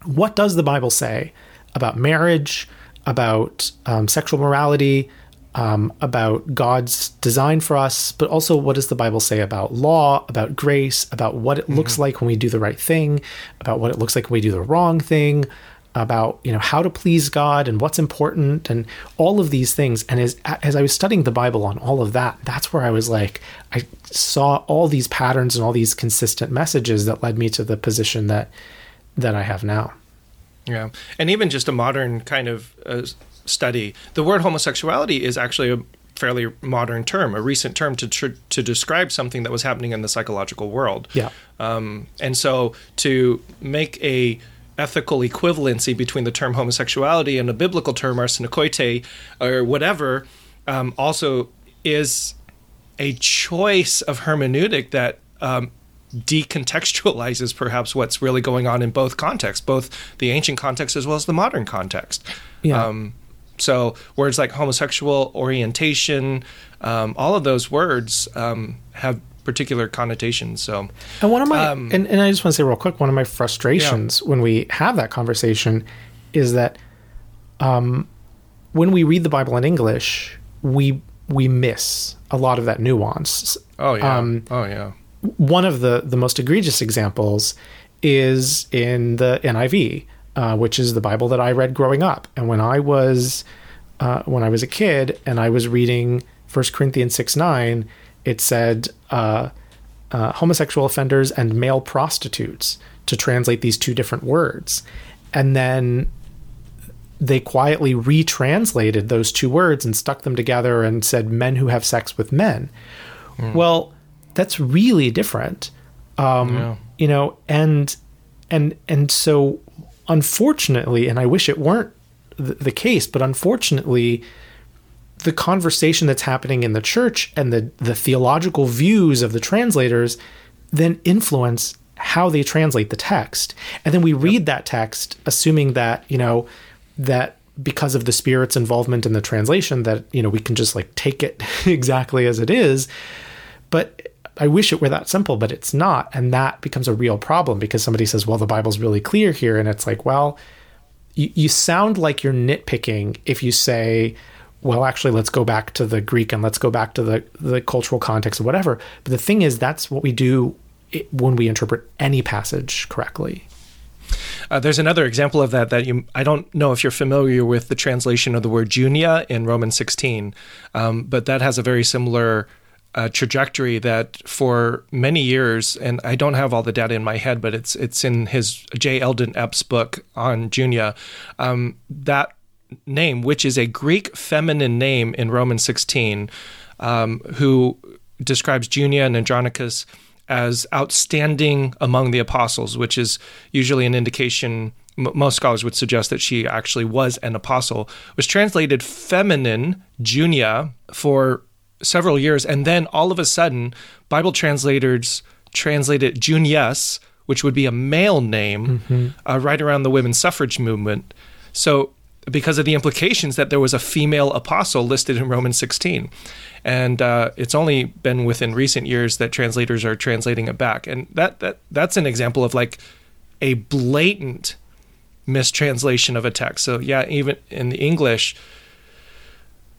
what does the Bible say about marriage, about um, sexual morality, um, about God's design for us, but also what does the Bible say about law, about grace, about what it mm-hmm. looks like when we do the right thing, about what it looks like when we do the wrong thing, about you know how to please God and what's important and all of these things. And as as I was studying the Bible on all of that, that's where I was like, I saw all these patterns and all these consistent messages that led me to the position that that I have now. Yeah, and even just a modern kind of uh, study, the word homosexuality is actually a fairly modern term, a recent term to tr- to describe something that was happening in the psychological world. Yeah, um, and so to make a ethical equivalency between the term homosexuality and a biblical term arsenokoitai or whatever um, also is a choice of hermeneutic that um, decontextualizes perhaps what's really going on in both contexts, both the ancient context as well as the modern context. Yeah. Um, so words like homosexual orientation, um, all of those words um, have particular connotations. So, and one of my um, and, and I just want to say real quick, one of my frustrations yeah. when we have that conversation is that um, when we read the Bible in English, we we miss a lot of that nuance. Oh yeah. Um, oh yeah. One of the the most egregious examples is in the NIV, uh, which is the Bible that I read growing up. And when I was uh, when I was a kid and I was reading First Corinthians six nine, it said uh, uh, homosexual offenders and male prostitutes to translate these two different words. And then they quietly retranslated those two words and stuck them together and said men who have sex with men. Mm. Well, that's really different. Um, yeah. You know, and and and so unfortunately, and I wish it weren't the, the case, but unfortunately, the conversation that's happening in the church and the, the theological views of the translators then influence how they translate the text. And then we read that text assuming that, you know, that because of the spirit's involvement in the translation that, you know, we can just like take it exactly as it is. But I wish it were that simple, but it's not. And that becomes a real problem because somebody says, well, the Bible's really clear here. And it's like, well, you, you sound like you're nitpicking if you say, well, actually, let's go back to the Greek and let's go back to the, the cultural context or whatever. But the thing is, that's what we do when we interpret any passage correctly. Uh, there's another example of that that you I don't know if you're familiar with the translation of the word junia in Romans 16, um, but that has a very similar uh, trajectory that for many years, and I don't have all the data in my head, but it's it's in his J. Eldon Epp's book on Junia. Um, that name, which is a Greek feminine name in Romans 16, um, who describes Junia and Andronicus as outstanding among the apostles, which is usually an indication. most scholars would suggest that she actually was an apostle. Was translated feminine Junia for several years, and then all of a sudden, Bible translators translated Junius, which would be a male name, mm-hmm. uh, right around the women's suffrage movement. So because of the implications that there was a female apostle listed in Romans 16. And uh, it's only been within recent years that translators are translating it back. And that, that that's an example of like a blatant mistranslation of a text. So, yeah, even in the English,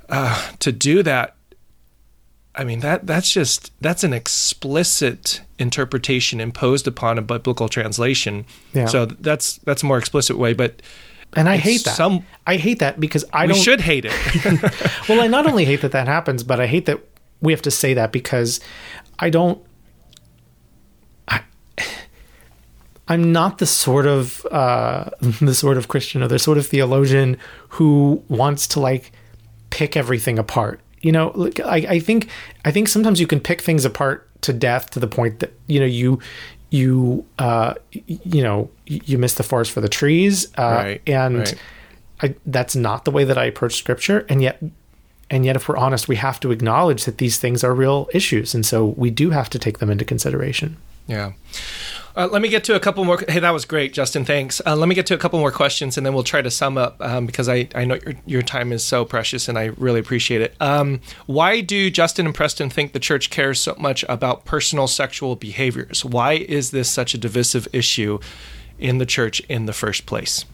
uh, to do that, I mean that that's just that's an explicit interpretation imposed upon a biblical translation. Yeah. So that's that's a more explicit way, but and I hate that. Some, I hate that because I we don't. should hate it. well, I not only hate that that happens, but I hate that we have to say that because I don't. I, I'm not the sort of uh, the sort of Christian or the sort of theologian who wants to like pick everything apart. You know, I, I think I think sometimes you can pick things apart to death to the point that you know you you uh, you know you miss the forest for the trees, uh, right, and right. I, that's not the way that I approach scripture. And yet, and yet, if we're honest, we have to acknowledge that these things are real issues, and so we do have to take them into consideration. Yeah. Uh, let me get to a couple more. Hey, that was great, Justin. Thanks. Uh, let me get to a couple more questions, and then we'll try to sum up um, because I, I know your, your time is so precious, and I really appreciate it. Um, why do Justin and Preston think the church cares so much about personal sexual behaviors? Why is this such a divisive issue in the church in the first place?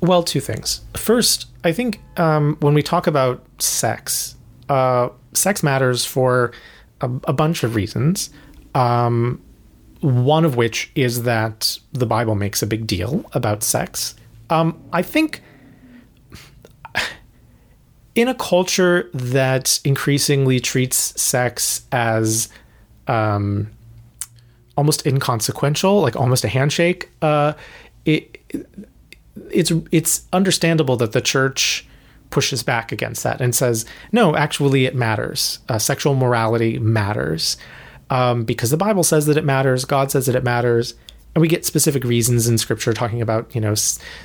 Well, two things. First, I think um, when we talk about sex, uh, sex matters for a, a bunch of reasons. Um, one of which is that the Bible makes a big deal about sex. Um, I think in a culture that increasingly treats sex as um, almost inconsequential, like almost a handshake, uh, it, it's it's understandable that the church pushes back against that and says, no, actually, it matters. Uh, sexual morality matters um, because the Bible says that it matters, God says that it matters, and we get specific reasons in Scripture talking about you know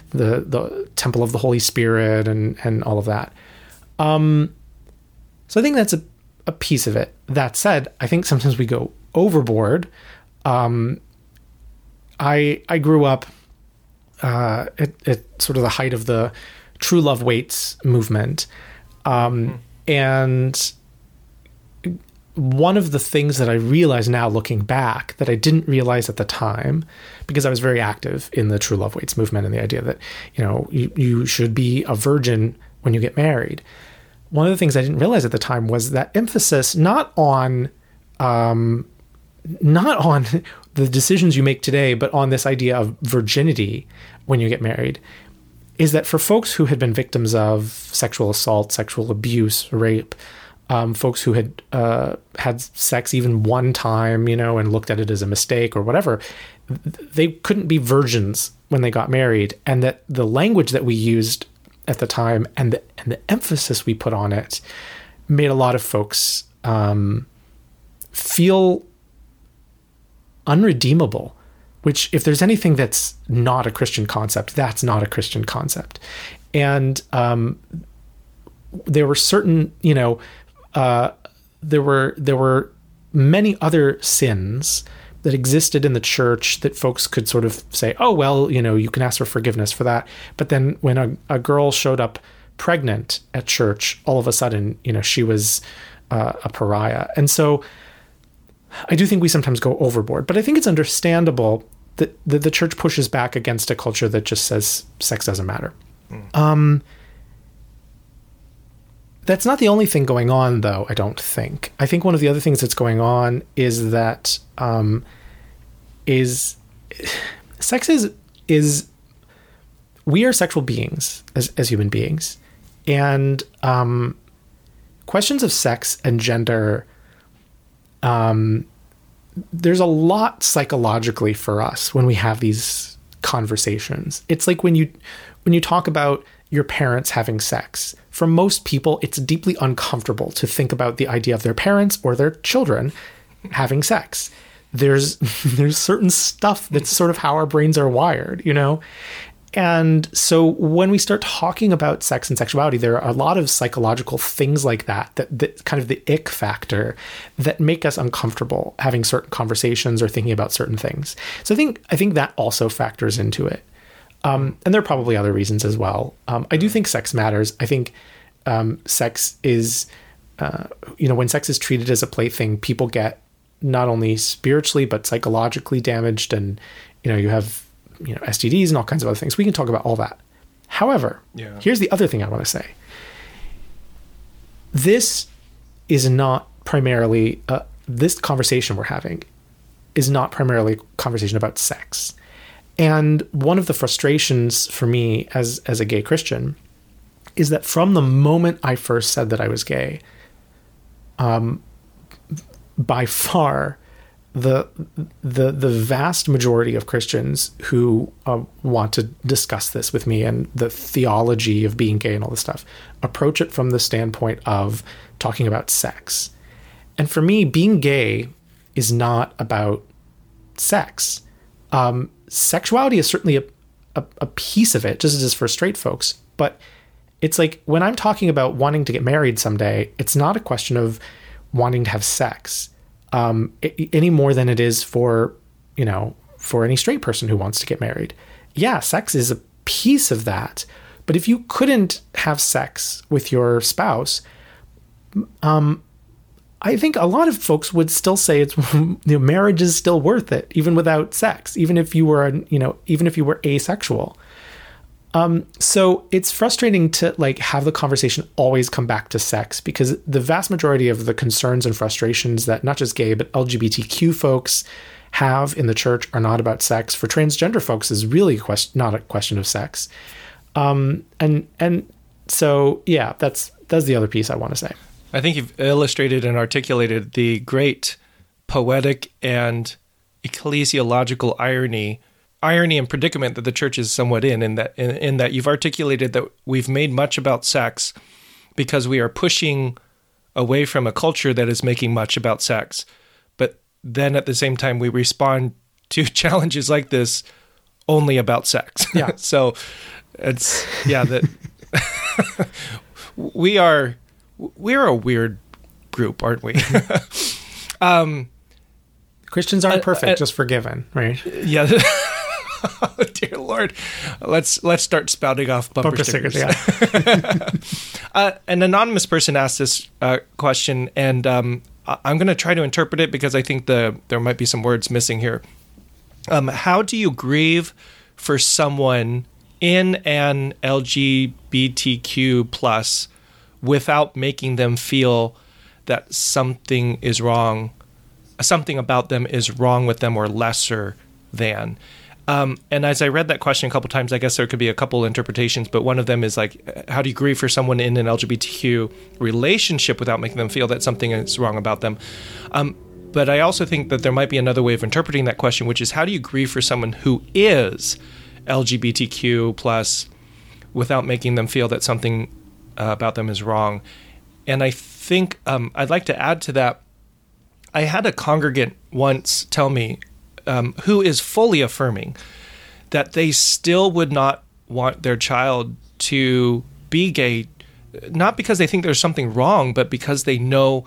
the the temple of the Holy Spirit and and all of that. Um, so I think that's a a piece of it. That said, I think sometimes we go overboard. Um, I I grew up uh, at, at, sort of the height of the true love waits movement, um, mm. and one of the things that I realize now looking back that I didn't realize at the time, because I was very active in the True Love Waits movement and the idea that, you know, you, you should be a virgin when you get married. One of the things I didn't realize at the time was that emphasis not on um, not on the decisions you make today, but on this idea of virginity when you get married, is that for folks who had been victims of sexual assault, sexual abuse, rape, um, folks who had uh, had sex even one time, you know, and looked at it as a mistake or whatever, they couldn't be virgins when they got married, and that the language that we used at the time and the and the emphasis we put on it made a lot of folks um, feel unredeemable. Which, if there's anything that's not a Christian concept, that's not a Christian concept, and um, there were certain, you know, uh, there were there were many other sins that existed in the church that folks could sort of say, oh well, you know, you can ask for forgiveness for that. But then when a, a girl showed up pregnant at church, all of a sudden, you know, she was uh, a pariah. And so I do think we sometimes go overboard, but I think it's understandable that, that the church pushes back against a culture that just says sex doesn't matter. Mm. Um, that's not the only thing going on, though, I don't think. I think one of the other things that's going on is that um, is sex is is we are sexual beings as, as human beings and um, questions of sex and gender um, there's a lot psychologically for us when we have these conversations it's like when you when you talk about your parents having sex for most people, it's deeply uncomfortable to think about the idea of their parents or their children having sex. There's there's certain stuff that's sort of how our brains are wired, you know? and so when we start talking about sex and sexuality, there are a lot of psychological things like that, that, that kind of the ick factor that make us uncomfortable having certain conversations or thinking about certain things. So I think I think that also factors into it. Um, and there are probably other reasons as well. Um, I do think sex matters. I think um, sex is, uh, you know, when sex is treated as a plaything, people get not only spiritually but psychologically damaged, and you know, you have you know STDs and all kinds of other things. We can talk about all that. However, Yeah. here's the other thing I want to say. This is not primarily uh, this conversation we're having is not primarily a conversation about sex. And one of the frustrations for me as as a gay Christian is that from the moment I first said that I was gay, um, by far the the the vast majority of Christians who uh, want to discuss this with me and the theology of being gay and all this stuff approach it from the standpoint of talking about sex. And for me, being gay is not about sex. Um, sexuality is certainly a, a, a piece of it, just as it is for straight folks. But it's like when I'm talking about wanting to get married someday, it's not a question of wanting to have sex um, any more than it is for you know for any straight person who wants to get married. Yeah, sex is a piece of that, but if you couldn't have sex with your spouse, um, I think a lot of folks would still say it's you know, marriage is still worth it even without sex, even if you were you know even if you were asexual. Um, so it's frustrating to like have the conversation always come back to sex because the vast majority of the concerns and frustrations that not just gay but LGBTQ folks have in the church are not about sex. For transgender folks, is really a question, not a question of sex. Um, and and so yeah, that's that's the other piece I want to say. I think you've illustrated and articulated the great poetic and ecclesiological irony irony and predicament that the church is somewhat in in that in, in that you've articulated that we've made much about sex because we are pushing away from a culture that is making much about sex but then at the same time we respond to challenges like this only about sex Yeah. so it's yeah that we are we're a weird group aren't we um, Christians aren't Uh, perfect, uh, just forgiven, right? Yeah. oh, dear Lord. Let's let's start spouting off bumper, Bumper stickers. stickers, yeah. Uh, an anonymous person asked this uh, question, and um, I- I'm going to try to interpret it because I think the there might be some words missing here. Um, how do you grieve for someone in an LGBTQ plus without making them feel that something is wrong, something about them is wrong with them or lesser than? Um, and as I read that question a couple times, I guess there could be a couple interpretations, but one of them is like, uh, how do you grieve for someone in an LGBTQ relationship without making them feel that something is wrong about them? Um, but I also think that there might be another way of interpreting that question, which is how do you grieve for someone who is LGBTQ plus without making them feel that something uh, about them is wrong? And I think um, I'd like to add to that. I had a congregant once tell me um, who is fully affirming that they still would not want their child to be gay, not because they think there's something wrong, but because they know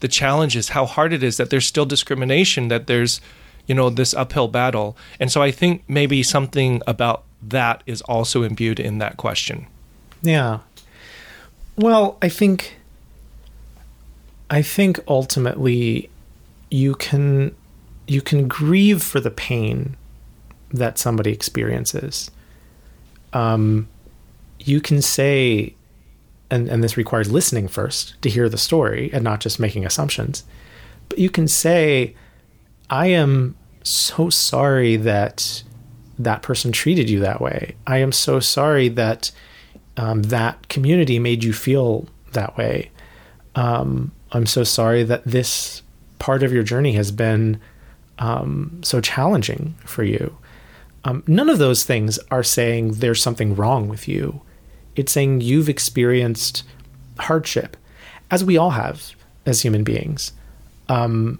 the challenges, how hard it is, that there's still discrimination, that there's, you know, this uphill battle. And so I think maybe something about that is also imbued in that question. Yeah. Well, I think I think ultimately you can you can grieve for the pain that somebody experiences. Um you can say and, and this requires listening first to hear the story and not just making assumptions. But you can say, I am so sorry that that person treated you that way. I am so sorry that um, that community made you feel that way. Um, I'm so sorry that this part of your journey has been um, so challenging for you. Um, none of those things are saying there's something wrong with you. It's saying you've experienced hardship, as we all have as human beings. Um,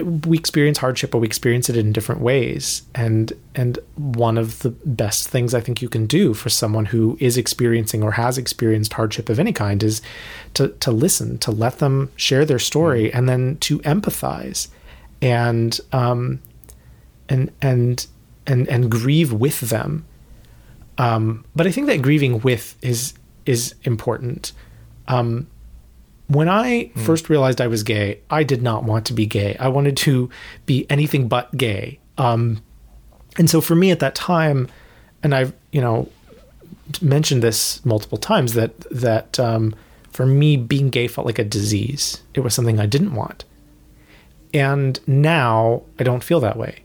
we experience hardship, but we experience it in different ways. And and one of the best things I think you can do for someone who is experiencing or has experienced hardship of any kind is to to listen, to let them share their story, and then to empathize, and um, and and and and grieve with them. Um, but I think that grieving with is is important. Um, when I mm. first realized I was gay, I did not want to be gay. I wanted to be anything but gay. Um, and so for me at that time, and I've you know mentioned this multiple times that that um, for me being gay felt like a disease. It was something I didn't want. And now I don't feel that way.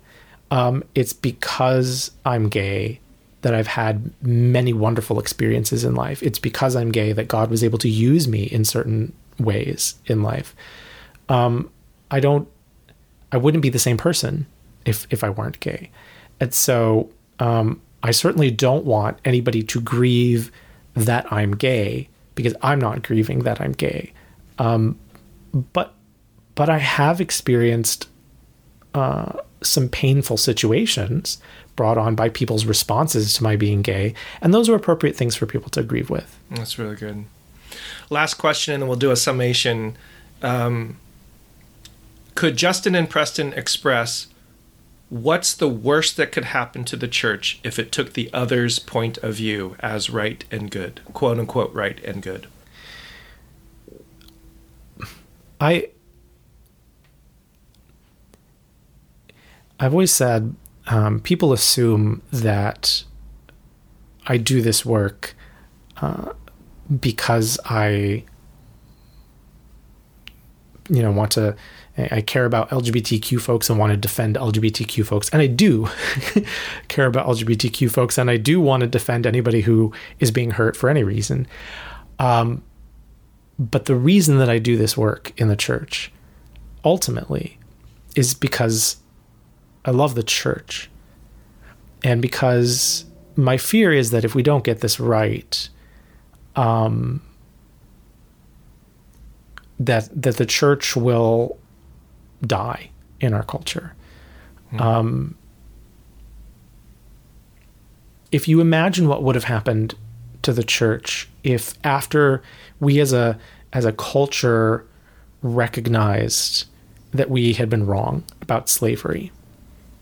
Um, it's because I'm gay that I've had many wonderful experiences in life. It's because I'm gay that God was able to use me in certain ways in life. Um, I don't, I wouldn't be the same person if if I weren't gay, and so um, I certainly don't want anybody to grieve that I'm gay because I'm not grieving that I'm gay. Um, but but I have experienced uh, some painful situations brought on by people's responses to my being gay, and those are appropriate things for people to grieve with. That's really good last question, and then we'll do a summation. Um, could Justin and Preston express what's the worst that could happen to the church if it took the other's point of view as right and good, quote unquote, right and good? I I've always said um, people assume that I do this work uh, because I, you know, want to, I care about LGBTQ folks and want to defend LGBTQ folks. And I do care about LGBTQ folks and I do want to defend anybody who is being hurt for any reason. Um, but the reason that I do this work in the church ultimately is because I love the church. And because my fear is that if we don't get this right, um, that that the church will die in our culture. Mm. Um, if you imagine what would have happened to the church if after we as a as a culture recognized that we had been wrong about slavery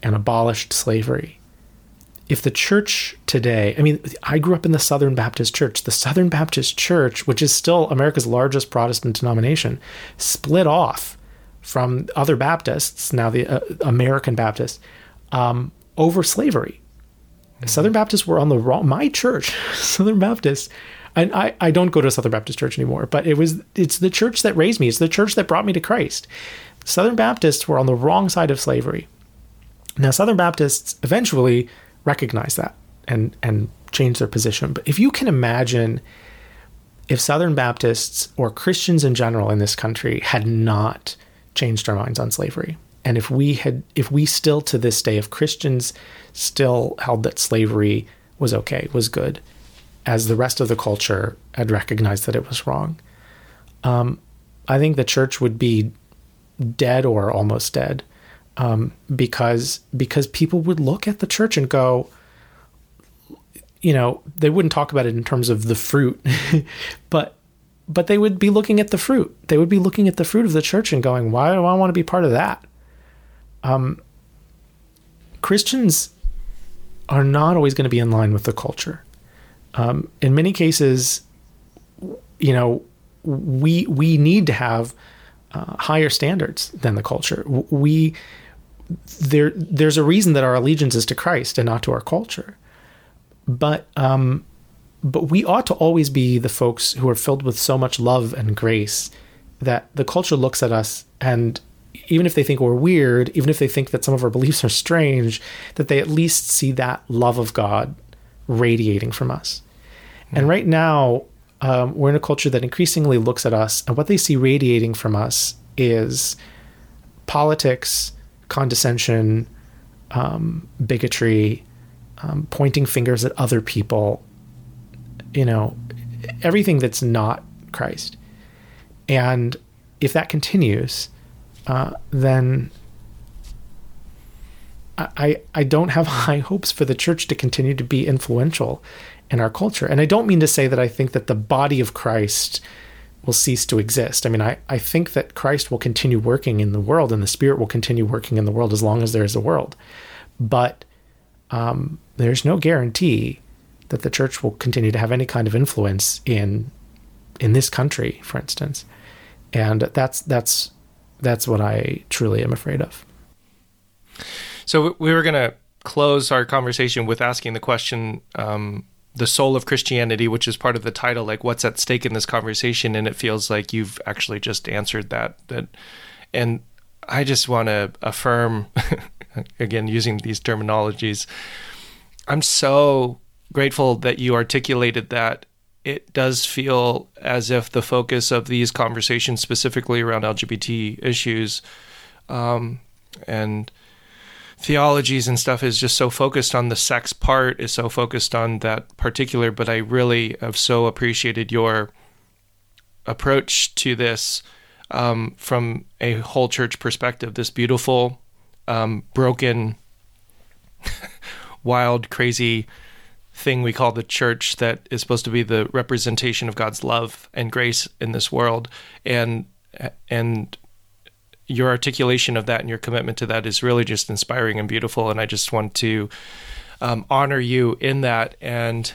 and abolished slavery if the church today, I mean, I grew up in the Southern Baptist Church. The Southern Baptist Church, which is still America's largest Protestant denomination, split off from other Baptists, now the uh, American Baptists, um, over slavery. Mm-hmm. Southern Baptists were on the wrong. My church, Southern Baptists, and I, I don't go to a Southern Baptist church anymore, but it was it's the church that raised me. It's the church that brought me to Christ. Southern Baptists were on the wrong side of slavery. Now, Southern Baptists eventually recognize that and and change their position. But if you can imagine if Southern Baptists or Christians in general in this country had not changed our minds on slavery, and if we had if we still to this day if Christians still held that slavery was okay, was good, as the rest of the culture had recognized that it was wrong, um, I think the church would be dead or almost dead um, because because people would look at the church and go, you know, they wouldn't talk about it in terms of the fruit, but but they would be looking at the fruit. They would be looking at the fruit of the church and going, why do I want to be part of that? Um, Christians are not always going to be in line with the culture. Um, in many cases, you know, we we need to have uh, higher standards than the culture. We there there's a reason that our allegiance is to Christ and not to our culture. But um, but we ought to always be the folks who are filled with so much love and grace that the culture looks at us and even if they think we're weird, even if they think that some of our beliefs are strange, that they at least see that love of God radiating from us. Mm-hmm. And right now, um, we're in a culture that increasingly looks at us, and what they see radiating from us is politics condescension, um, bigotry, um, pointing fingers at other people, you know, everything that's not Christ. And if that continues, uh, then I, I don't have high hopes for the church to continue to be influential in our culture. And I don't mean to say that I think that the body of Christ will cease to exist. I mean, I, I think that Christ will continue working in the world and the Spirit will continue working in the world as long as there is a world. But um, there's no guarantee that the church will continue to have any kind of influence in in this country, for instance. And that's that's that's what I truly am afraid of. So we were going to close our conversation with asking the question um, the soul of Christianity, which is part of the title, like what's at stake in this conversation, and it feels like you've actually just answered that. That, and I just want to affirm, again, using these terminologies. I'm so grateful that you articulated that. It does feel as if the focus of these conversations, specifically around LGBT issues, um, and theologies and stuff is just so focused on the sex part, is so focused on that particular, but I really have so appreciated your approach to this um, from a whole church perspective. This beautiful, um, broken, wild, crazy thing we call the church that is supposed to be the representation of God's love and grace in this world. And and your articulation of that and your commitment to that is really just inspiring and beautiful. And I just want to um, honor you in that. And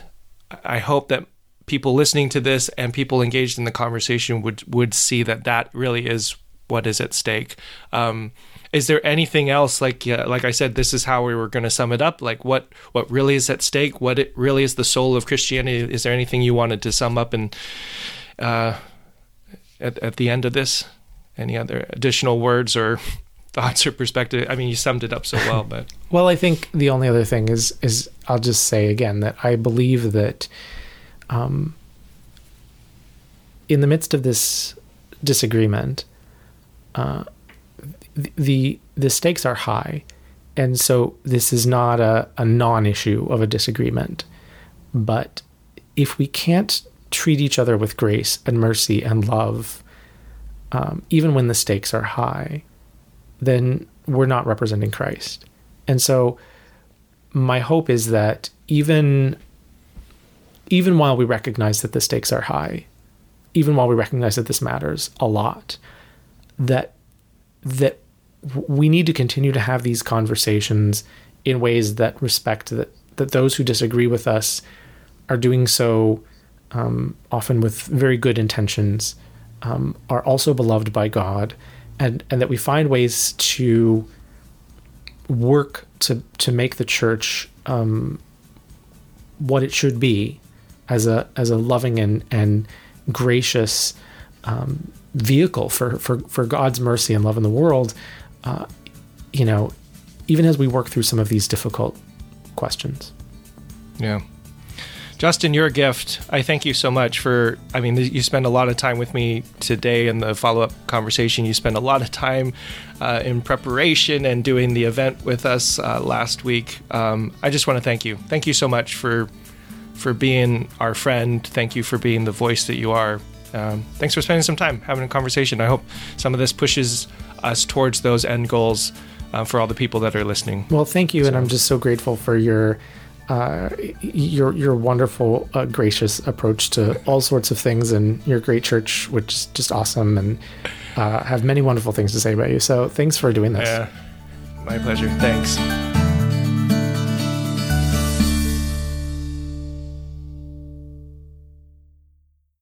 I hope that people listening to this and people engaged in the conversation would would see that that really is what is at stake. Um, is there anything else like uh, like I said this is how we were going to sum it up like what what really is at stake what it really is the soul of Christianity is there anything you wanted to sum up and uh, at, at the end of this any other additional words or thoughts or perspective? I mean, you summed it up so well, but well, I think the only other thing is is I'll just say again that I believe that um, in the midst of this disagreement, uh, the, the stakes are high, and so this is not a, a non-issue of a disagreement, but if we can't treat each other with grace and mercy and love um, even when the stakes are high, then we're not representing Christ. And so my hope is that even even while we recognize that the stakes are high, even while we recognize that this matters a lot, that that we need to continue to have these conversations in ways that respect that that those who disagree with us are doing so um, often with very good intentions um, are also beloved by God, and and that we find ways to work to to make the church um, what it should be as a as a loving and and gracious um, vehicle for, for for God's mercy and love in the world. Uh, you know, even as we work through some of these difficult questions. Yeah. Justin, your gift. I thank you so much for. I mean, you spend a lot of time with me today in the follow up conversation. You spend a lot of time uh, in preparation and doing the event with us uh, last week. Um, I just want to thank you. Thank you so much for for being our friend. Thank you for being the voice that you are. Um, thanks for spending some time having a conversation. I hope some of this pushes us towards those end goals uh, for all the people that are listening. Well, thank you, so. and I'm just so grateful for your uh, your your wonderful, uh, gracious approach to all sorts of things, and your great church, which is just awesome, and uh, have many wonderful things to say about you. So, thanks for doing this. Yeah, my pleasure. Thanks.